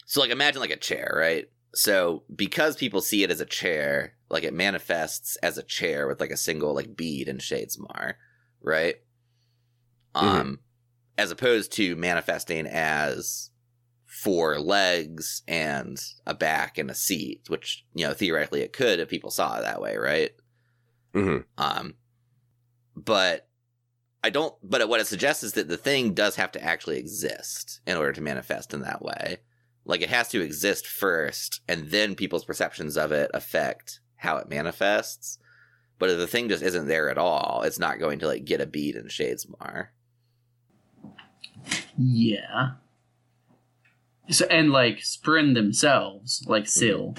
so like imagine like a chair, right? So because people see it as a chair, like it manifests as a chair with like a single like bead in Shadesmar, right? Um, as opposed to manifesting as four legs and a back and a seat, which you know theoretically it could if people saw it that way, right? hmm Um, but I don't. But what it suggests is that the thing does have to actually exist in order to manifest in that way. Like it has to exist first, and then people's perceptions of it affect how it manifests. But if the thing just isn't there at all, it's not going to like get a bead in Shadesmar. Yeah. So and like Spren themselves, like Syl,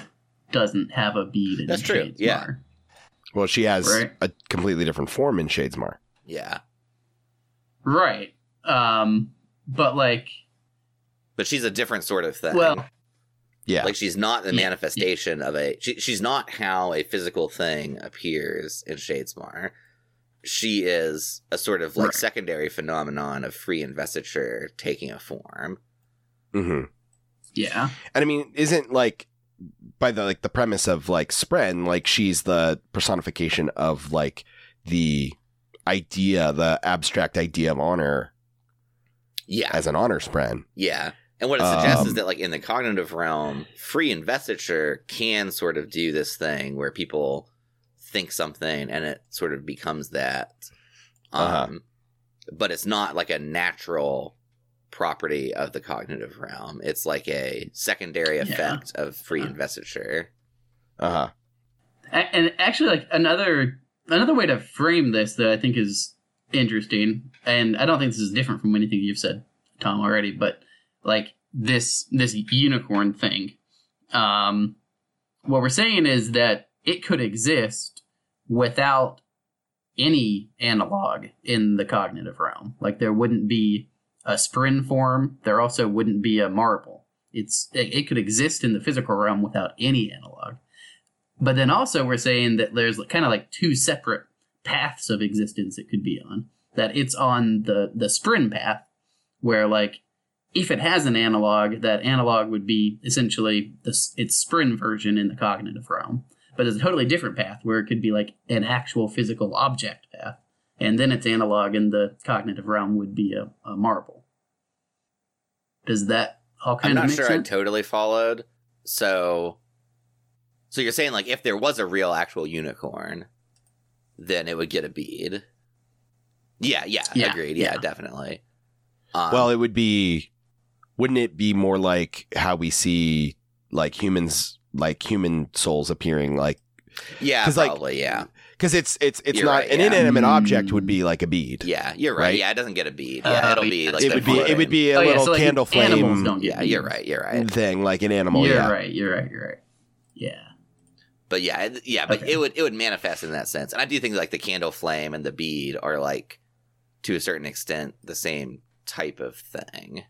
doesn't have a bead in Mm-hmm. That's true, Shadesmar. yeah. Well, she has Right. a completely different form in Shadesmar. Yeah, Right. Um but like but she's a different sort of thing. well Yeah. Like she's not the Yeah. manifestation of a. She, she's not how a physical thing appears in Shadesmar. She is a sort of like Right. secondary phenomenon of free investiture taking a form. Mm-hmm. yeah. And I mean, isn't like by the like the premise of like Spren, like she's the personification of like the idea, the abstract idea of honor Yeah, as an honor Spren. yeah. And what it suggests is Um, that, like in the cognitive realm, free investiture can sort of do this thing where people think something and it sort of becomes that. Um, Uh-huh. But it's not like a natural property of the cognitive realm. It's like a secondary Yeah. effect of free Uh. investiture. Uh huh. And actually like another another way to frame this that I think is interesting, and I don't think this is different from anything you've said, Tom, already, but like this this unicorn thing. Um what we're saying is that it could exist without any analog in the cognitive realm. Like there wouldn't be a spren form, there also wouldn't be a marble. It's it, it could exist in the physical realm without any analog. But then also we're saying that there's kind of like two separate paths of existence it could be on. That it's on the the spren path, where like if it has an analog, that analog would be essentially the, its spren version in the cognitive realm. But there's a totally different path where it could be like an actual physical object path, and then its analog in the cognitive realm would be a, a marble. Does that all I'm of not make sure sense? I totally followed. So, so you're saying like if there was a real actual unicorn, then it would get a bead. Yeah, yeah, Yeah, agreed. Yeah, yeah. definitely. Um, well, it would be. Wouldn't it be more like how we see like humans, like human souls appearing, like yeah, 'cause, like, probably. yeah, because it's it's it's You're not right, an yeah. inanimate object Mm. would be like a bead. yeah, you're right. Right? Yeah, it doesn't get a bead. Uh, it'll be like it would be it would be a Oh, yeah, little so, like, candle animals flame don't get Yeah, you're right. You're right. thing, like an animal. you're yeah. right. You're right. You're right. Yeah. But yeah, yeah, but Okay. it would it would manifest in that sense. And I do think like the candle flame and the bead are like to a certain extent the same type of thing.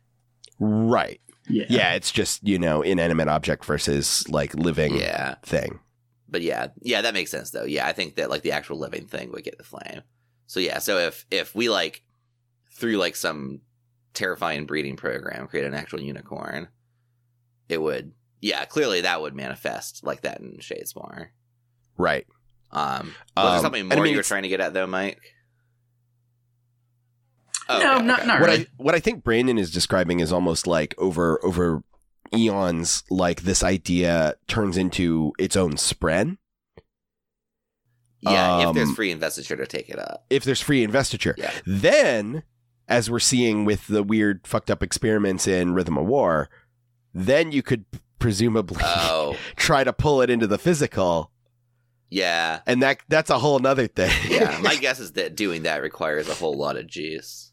Right. Yeah. Yeah, it's just, you know, inanimate object versus like living Yeah. thing. But yeah, yeah, that makes sense though. Yeah, I think that like the actual living thing would get the flame. So yeah, so if if we like through like some terrifying breeding program create an actual unicorn, it would yeah, clearly that would manifest like that in Shadesmar. Right. Um was there Um, something and I more mean, you were trying to get at though, Mike? Oh, No, okay, not- okay. not What really. I what I think Brandon is describing is almost like over over eons like this idea turns into its own spren. Yeah, if there's Um, free investiture to take it up. if there's free investiture. Yeah. Then as we're seeing with the weird fucked up experiments in Rhythm of War, then you could presumably Oh, try to pull it into the physical yeah. and that that's a whole nother thing. Yeah, my guess is that doing that requires a whole lot of juice.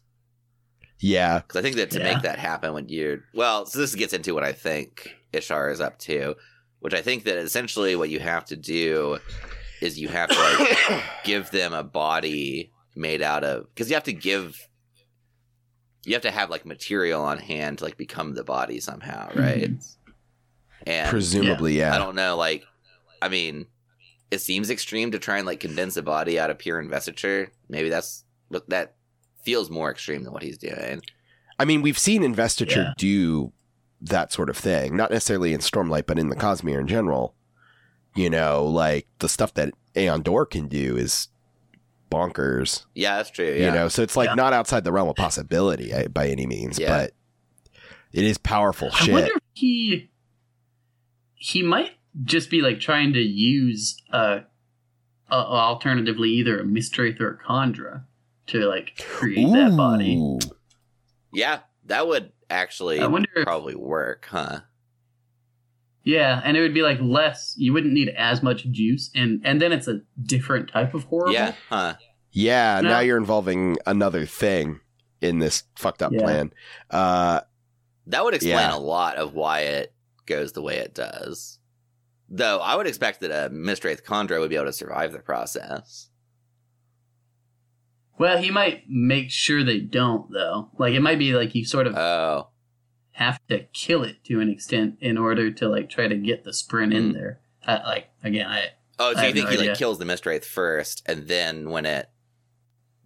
Yeah. Because I think that to Yeah. make that happen when you're well, so this gets into what I think Ishar is up to, which I think that essentially what you have to do is you have to like give them a body made out of because you have to give you have to have like material on hand to like become the body somehow, hmm. right? And Presumably, yeah. I don't know, like I mean, it seems extreme to try and like condense a body out of pure investiture. Maybe that's but that feels more extreme than what he's doing. I mean, we've seen Investiture Yeah. do that sort of thing, not necessarily in Stormlight, but in the Cosmere in general. You know, like the stuff that AonDor can do is bonkers. Yeah, that's true. Yeah. You know, so it's like Yeah. not outside the realm of possibility by any means, Yeah. but it is powerful I shit. wonder if he he might just be like trying to use uh, uh alternatively either a Mistwraith or a Kandra to like create that body. Yeah, that would actually I wonder if- probably work, huh? Yeah, and it would be like less. You wouldn't need as much juice, and and then it's a different type of horrible. Yeah, huh? Yeah, No. now you're involving another thing in this fucked up Yeah. plan. Uh, That would explain Yeah. a lot of why it goes the way it does. Though I would expect that a Mistwraith Kandra would be able to survive the process. Well, he might make sure they don't though. Like it might be like you sort of Oh, have to kill it to an extent in order to like try to get the spren in Hmm. there. I, like again, I oh, so I you think no he like kills the Mistwraith first, and then when it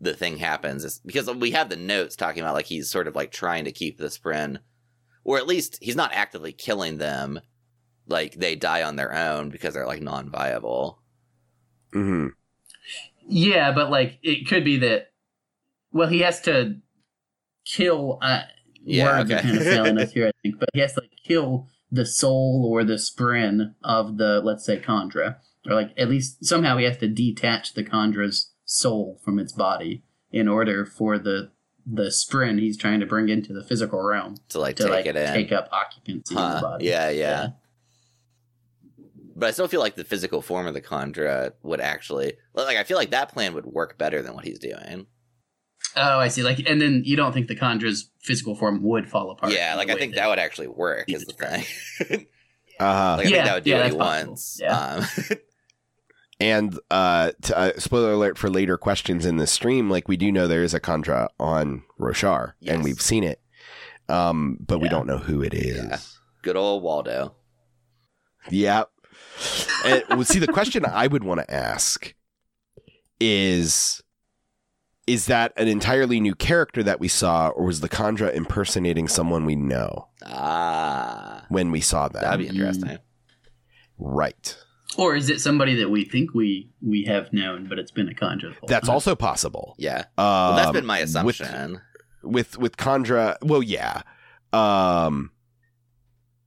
the thing happens, it's, because we have the notes talking about like he's sort of like trying to keep the spren, or at least he's not actively killing them. Like they die on their own because they're like non-viable. mhm. Yeah, but like it could be that. Well, he has to kill. Uh, Yeah, words are okay. kind of failing us here, I think, but he has to like kill the soul or the spren of the let's say Kandra, or like at least somehow he has to detach the Kandra's soul from its body in order for the the spren he's trying to bring into the physical realm To like to take like it in. take up occupancy in the Huh. body. Yeah, yeah, But I still feel like the physical form of the Kandra would actually like. I feel like that plan would work better than what he's doing. Oh, I see. Like, and then you don't think the Kandra's physical form would fall apart? yeah, like I think that would actually work. Is the thing. Uh-huh. like I think Yeah, that would do yeah, what he that's possible. wants. Yeah. Um, And uh, t- uh, spoiler alert for later questions in the stream, like we do know there is a Kandra on Roshar, Yes. and we've seen it, um, but we don't know who it is. Yeah. good old Waldo. Yep. And, well, see, the question I would want to ask is is that an entirely new character that we saw, or was the Kandra impersonating someone we know Ah, when we saw that? that'd be Mm. interesting. right. Or is it somebody that we think we we have known, but it's been a Kandra? the whole That's time? also possible. Yeah, well, Um, that's been my assumption. with with Kandra. Well, yeah, um,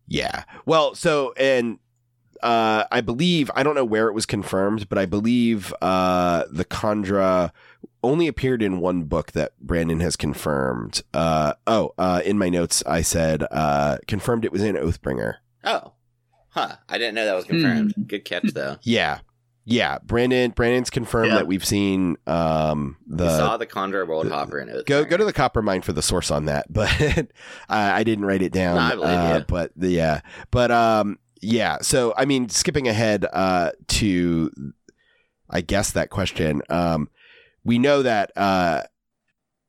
yeah. Well, so and uh, I believe I don't know where it was confirmed, but I believe uh, the Kandra only appeared in one book that Brandon has confirmed. Uh, oh, uh, in my notes I said uh, confirmed it was in Oathbringer. oh, huh? I didn't know that was confirmed. Hmm. Good catch though. Yeah. Yeah, Brandon. Brandon's confirmed Yeah. that we've seen um, we the saw the Kandra World the- Hopper in Oathbringer. go go to the Coppermind for the source on that but uh, i didn't write it down No, I believe uh, you. but the, yeah but um yeah so i mean skipping ahead uh to i guess that question um we know that uh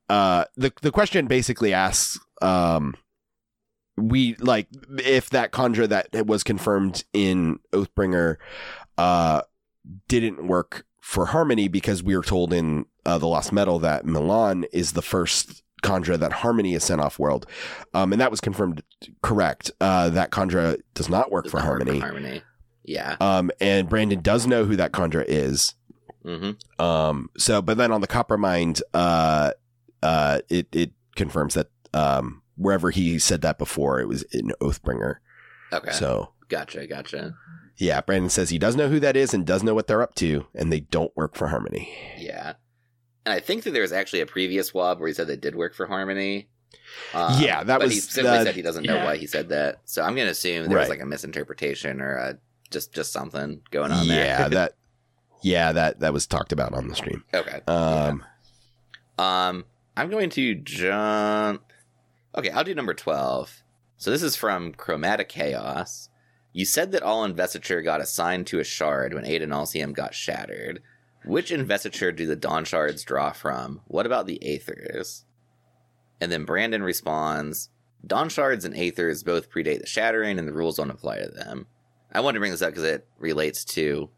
uh the the question basically asks um we like if that kandra that was confirmed in oathbringer uh didn't work for harmony because we were told in uh, the lost metal that MeLaan is the first Kandra that Harmony is sent off world, um, and that was confirmed correct. Uh, that Kandra does not work Does for not work Harmony. Harmony. Yeah. Um, and Brandon does know who that Kandra is. Mm-hmm. Um, so, but then on the Coppermind, uh, uh, it it confirms that um, wherever he said that before, it was in Oathbringer. Okay. So, gotcha. Gotcha. yeah, Brandon says he does know who that is and does know what they're up to, and they don't work for Harmony. Yeah. And I think that there was actually a previous swab where he said they did work for Harmony. Um, Yeah, that was. he simply the- said he doesn't know why he said that. So I'm going to assume there was like a misinterpretation or a, just just something going on Yeah, there. that. Yeah, that that was talked about on the stream. okay. Um, Um, I'm going to jump. Okay, I'll do number 12. So this is from Chromatic Chaos. you said that all investiture got assigned to a shard when Adonalsium got shattered. Which investiture do the Dawn shards draw from? What about the Aethers? And then Brandon responds, Dawn shards and Aethers both predate the shattering and the rules don't apply to them. I wanted to bring this up because it relates to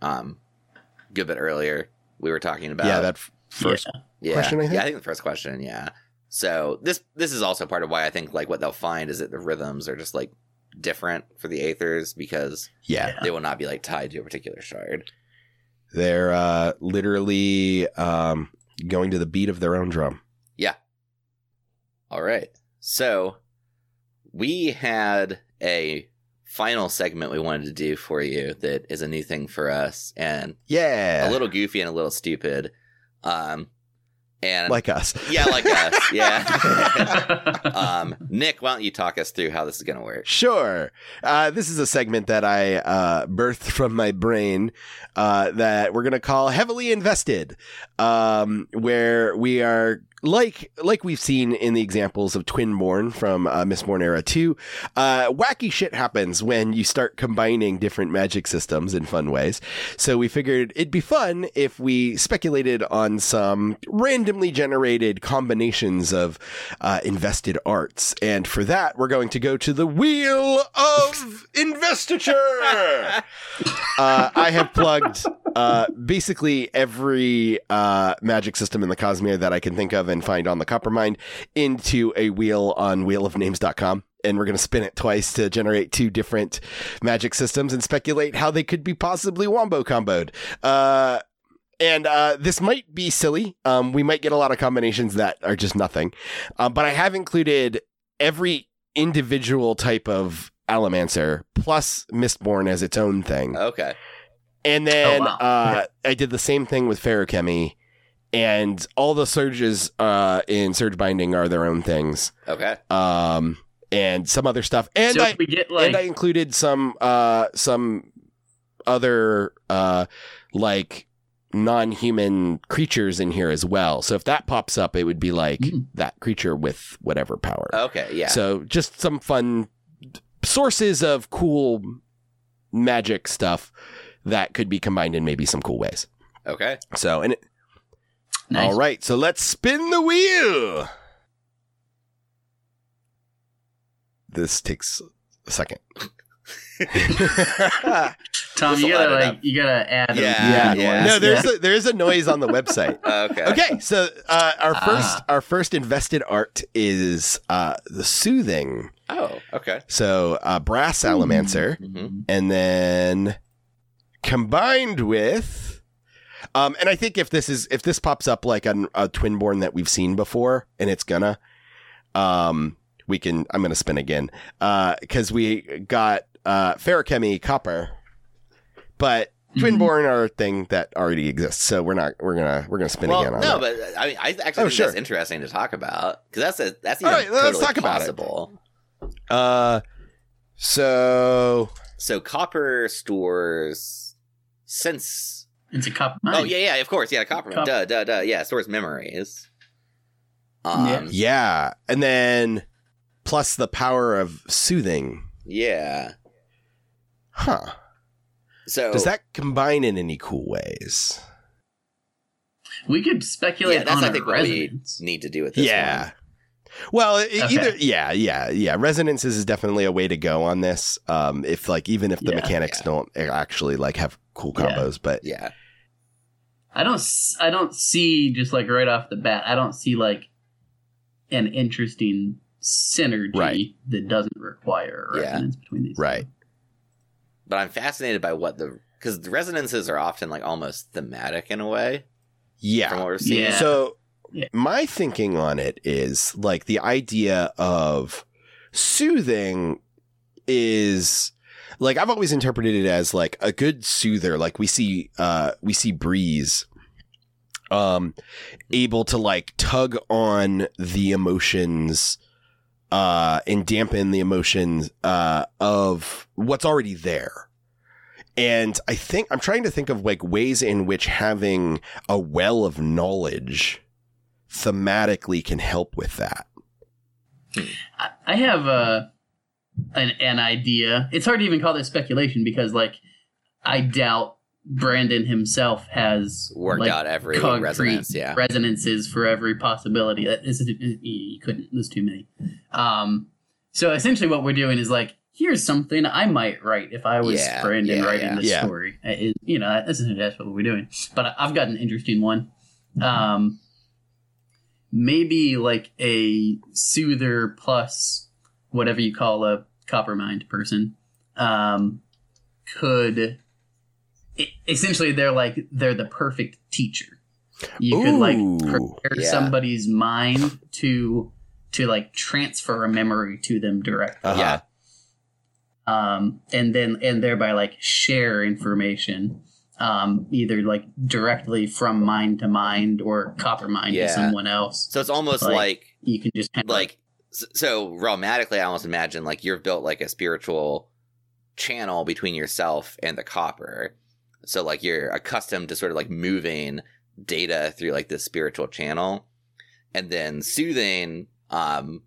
um a good bit earlier we were talking about yeah, that f- first. yeah. question, I think? Yeah, I think the first question, yeah. So this this is also part of why I think like what they'll find is that the rhythms are just like different for the Aethers because Yeah, they will not be like tied to a particular shard. They're uh, literally um, going to the beat of their own drum. Yeah. All right. So we had a final segment we wanted to do for you that is a new thing for us and Yeah, a little goofy and a little stupid. Um and like us. yeah, like us. Yeah. um Nick, why don't you talk us through how this is going to work? Sure. Uh, this is a segment that I uh, birthed from my brain uh, that we're going to call Heavily Invested, um, where we are. Like like we've seen in the examples of Twin Twinborn from uh, Mistborn Era 2, uh, wacky shit happens when you start combining different magic systems in fun ways. So we figured it'd be fun if we speculated on some randomly generated combinations of uh, invested arts. And for that, we're going to go to the Wheel of Investiture. uh, I have plugged uh, basically every uh, magic system in the Cosmere that I can think of and find on the Coppermind into a wheel on wheelofnames.com. And we're going to spin it twice to generate two different magic systems and speculate how they could be possibly wombo comboed. Uh, and uh, this might be silly. Um, we might get a lot of combinations that are just nothing. Um, but I have included every individual type of Allomancer plus Mistborn as its own thing. Okay. And then Oh, wow. uh, I did the same thing with Ferrochemy. And all the surges uh, in Surge Binding are their own things. Okay. Um, and some other stuff. And so I we get like and I included some uh some other uh like non-human creatures in here as well. So if that pops up, it would be like Mm. that creature with whatever power. Okay, yeah. So just some fun sources of cool magic stuff that could be combined in maybe some cool ways. okay. So and it, nice. all right, so let's spin the wheel. This takes a second. Tom, you gotta like you gotta add. a Yeah, yeah. no, there's Yeah. a, there is a noise on the website. Okay. Okay, so uh, our Ah. first our first invested art is uh, the soothing. Oh, okay. So uh, brass allomancer, Mhm. and then combined with, um, and I think if this is if this pops up like an, a twinborn that we've seen before, and it's gonna, um, we can. I'm gonna spin again, uh, because we got uh, ferrochemy copper, but. Mhm. Twinborn are a thing that already exists, so we're not. We're gonna we're gonna spin Well, again on no, that. but I mean, I actually Oh, think sure. that's interesting to talk about because that's a that's All even right, let's totally talk about it. possible. Uh, so So copper stores sense. It's a cup. Oh yeah, yeah, of course, yeah, copper. Cop- Duh, duh, duh. Yeah, stores memories. Um, Yeah. yeah. yeah, and then plus the power of soothing. Yeah. Huh? So Does that combine in any cool ways? We could speculate yeah, that's on I a think what we need to do with this yeah. one. Well, Okay. either yeah, yeah, yeah. Resonances is definitely a way to go on this. Um, if like even if the Yeah. mechanics Yeah. don't actually like have cool Yeah. combos, but Yeah, I don't. s- I don't see just like right off the bat. I don't see like an interesting synergy Right. that doesn't require a Yeah. between these. two. right. but I'm fascinated by what the because the resonances are often like almost thematic in a way Yeah. from what we're seeing. Yeah. So Yeah. my thinking on it is like the idea of soothing is like I've always interpreted it as like a good soother. Like we see uh we see Breeze um able to like tug on the emotions uh and dampen the emotions uh of what's already there. And I think I'm trying to think of like ways in which having a well of knowledge thematically can help with that. I, have a an, an idea. It's hard to even call this speculation because, like, I doubt Brandon himself has Worked like, out every resonance, yeah. resonances for every possibility. That is, you couldn't. There's too many. Um, so essentially, what we're doing is like, here's something I might write if I was Yeah, Brandon yeah, writing yeah. this Yeah. story. It- you know, that's what we're doing. But I've got an interesting one. Um, maybe like a soother plus whatever you call a copper mind person um, could e- essentially they're like they're the perfect teacher you could like prepare Yeah. somebody's mind to to like transfer a memory to them directly Uh-huh. Yeah. um, and then and thereby like share information um, either like directly from mind to mind or copper mind Yeah. to someone else So it's almost Like, like you can just kind of like s- so realmatically i almost imagine like you've built like a spiritual channel between yourself and the copper. So like you're accustomed to sort of like moving data through like this spiritual channel. And then soothing um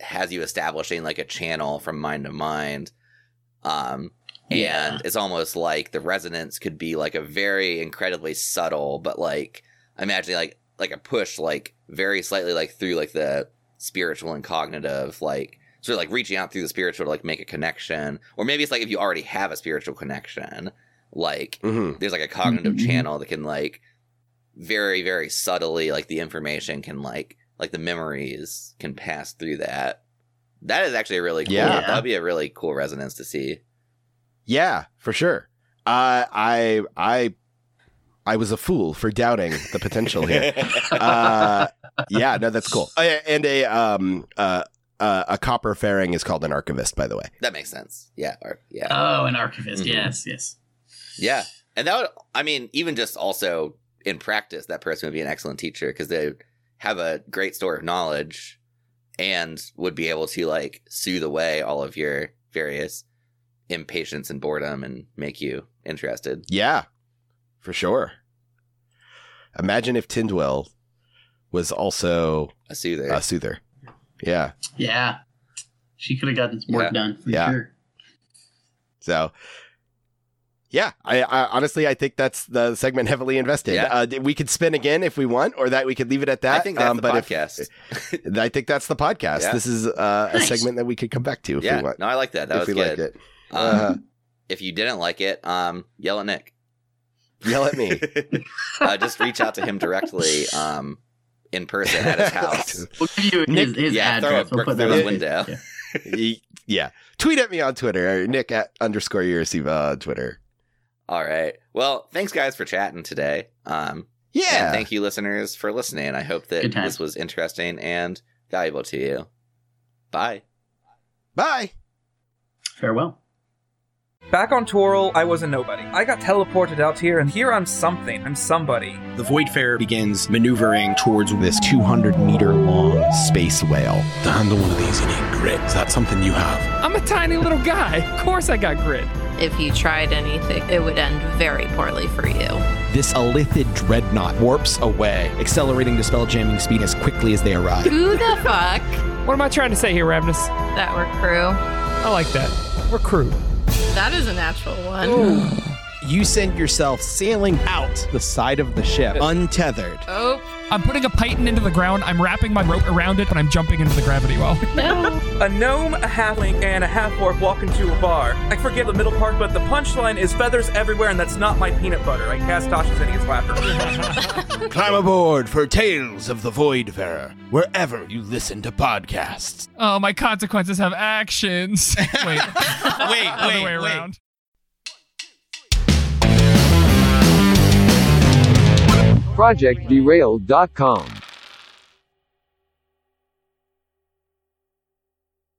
has you establishing like a channel from mind to mind. Um Yeah. and it's almost like the resonance could be like a very incredibly subtle but like imagine like like a push like very slightly like through like the spiritual and cognitive like sort of like reaching out through the spiritual to like make a connection or maybe it's like if you already have a spiritual connection like Mhm. there's like a cognitive Mhm. channel that can like very very subtly like the information can like like the memories can pass through that that is actually a really cool Yeah. that would be a really cool resonance to see Yeah, for sure. Uh, I I I was a fool for doubting the potential here. uh, yeah, no, that's cool. Uh, and a um uh, uh, a copper Ferring is called an archivist, by the way. that makes sense yeah or, yeah oh an archivist Mhm. yes yes Yeah. And that would, I mean, even just also in practice, that person would be an excellent teacher because they have a great store of knowledge and would be able to like soothe away all of your various impatience and boredom and make you interested. Yeah, for sure. Imagine if Tindwyl was also A soother. a soother. Yeah. yeah she could have gotten some work Yeah. done for Yeah. sure So, yeah, I, I honestly I think that's the segment heavily invested. Yeah. Uh, we could spin again if we want, or that we could leave it at that. I think that's Um, the but if- podcast. I think that's the podcast. Yeah. This is uh, a segment that we could come back to if yeah. we want. No, I like that. That if was we good. like it, Um, Uh-huh. If you didn't like it, um, yell at Nick. Yell at me. uh, just reach out to him directly um, in person at his house. we'll give you Nick- his, his yeah, throw a address we'll brick put through that his window. Yeah. Yeah, tweet at me on Twitter, Nick at underscore Yersiva on Twitter. All right. Well, thanks guys for chatting today. Um, Yeah, And thank you, listeners, for listening. I hope that this was interesting and valuable to you. Bye. bye. farewell Back on Toril, I was a nobody. I got teleported out here, and here I'm something. I'm somebody. The Voidfarer begins maneuvering towards this 200 meter long. Space whale. To handle one of these, you need grit. Is that something you have? I'm a tiny little guy. Of course I got grit. If you tried anything, it would end very poorly for you. This Illithid dreadnought warps away, accelerating to spell jamming speed as quickly as they arrive. Who the fuck? What am I trying to say here, Ravnus? That we're crew. I like that. We're crew. That is a natural one. You send yourself sailing out the side of the ship, untethered. Oh, I'm putting a python into the ground. I'm wrapping my rope around it, and I'm jumping into the gravity well. no. A gnome, a halfling, and a half orc walk into a bar. I forget the middle part, but the punchline is feathers everywhere, and that's not my peanut butter. I cast Tasha's hideous laughter. Climb aboard for Tales of the Voidfarer, wherever you listen to podcasts. oh, my consequences have actions. Wait, wait, wait, other way ProjectDerailed.com.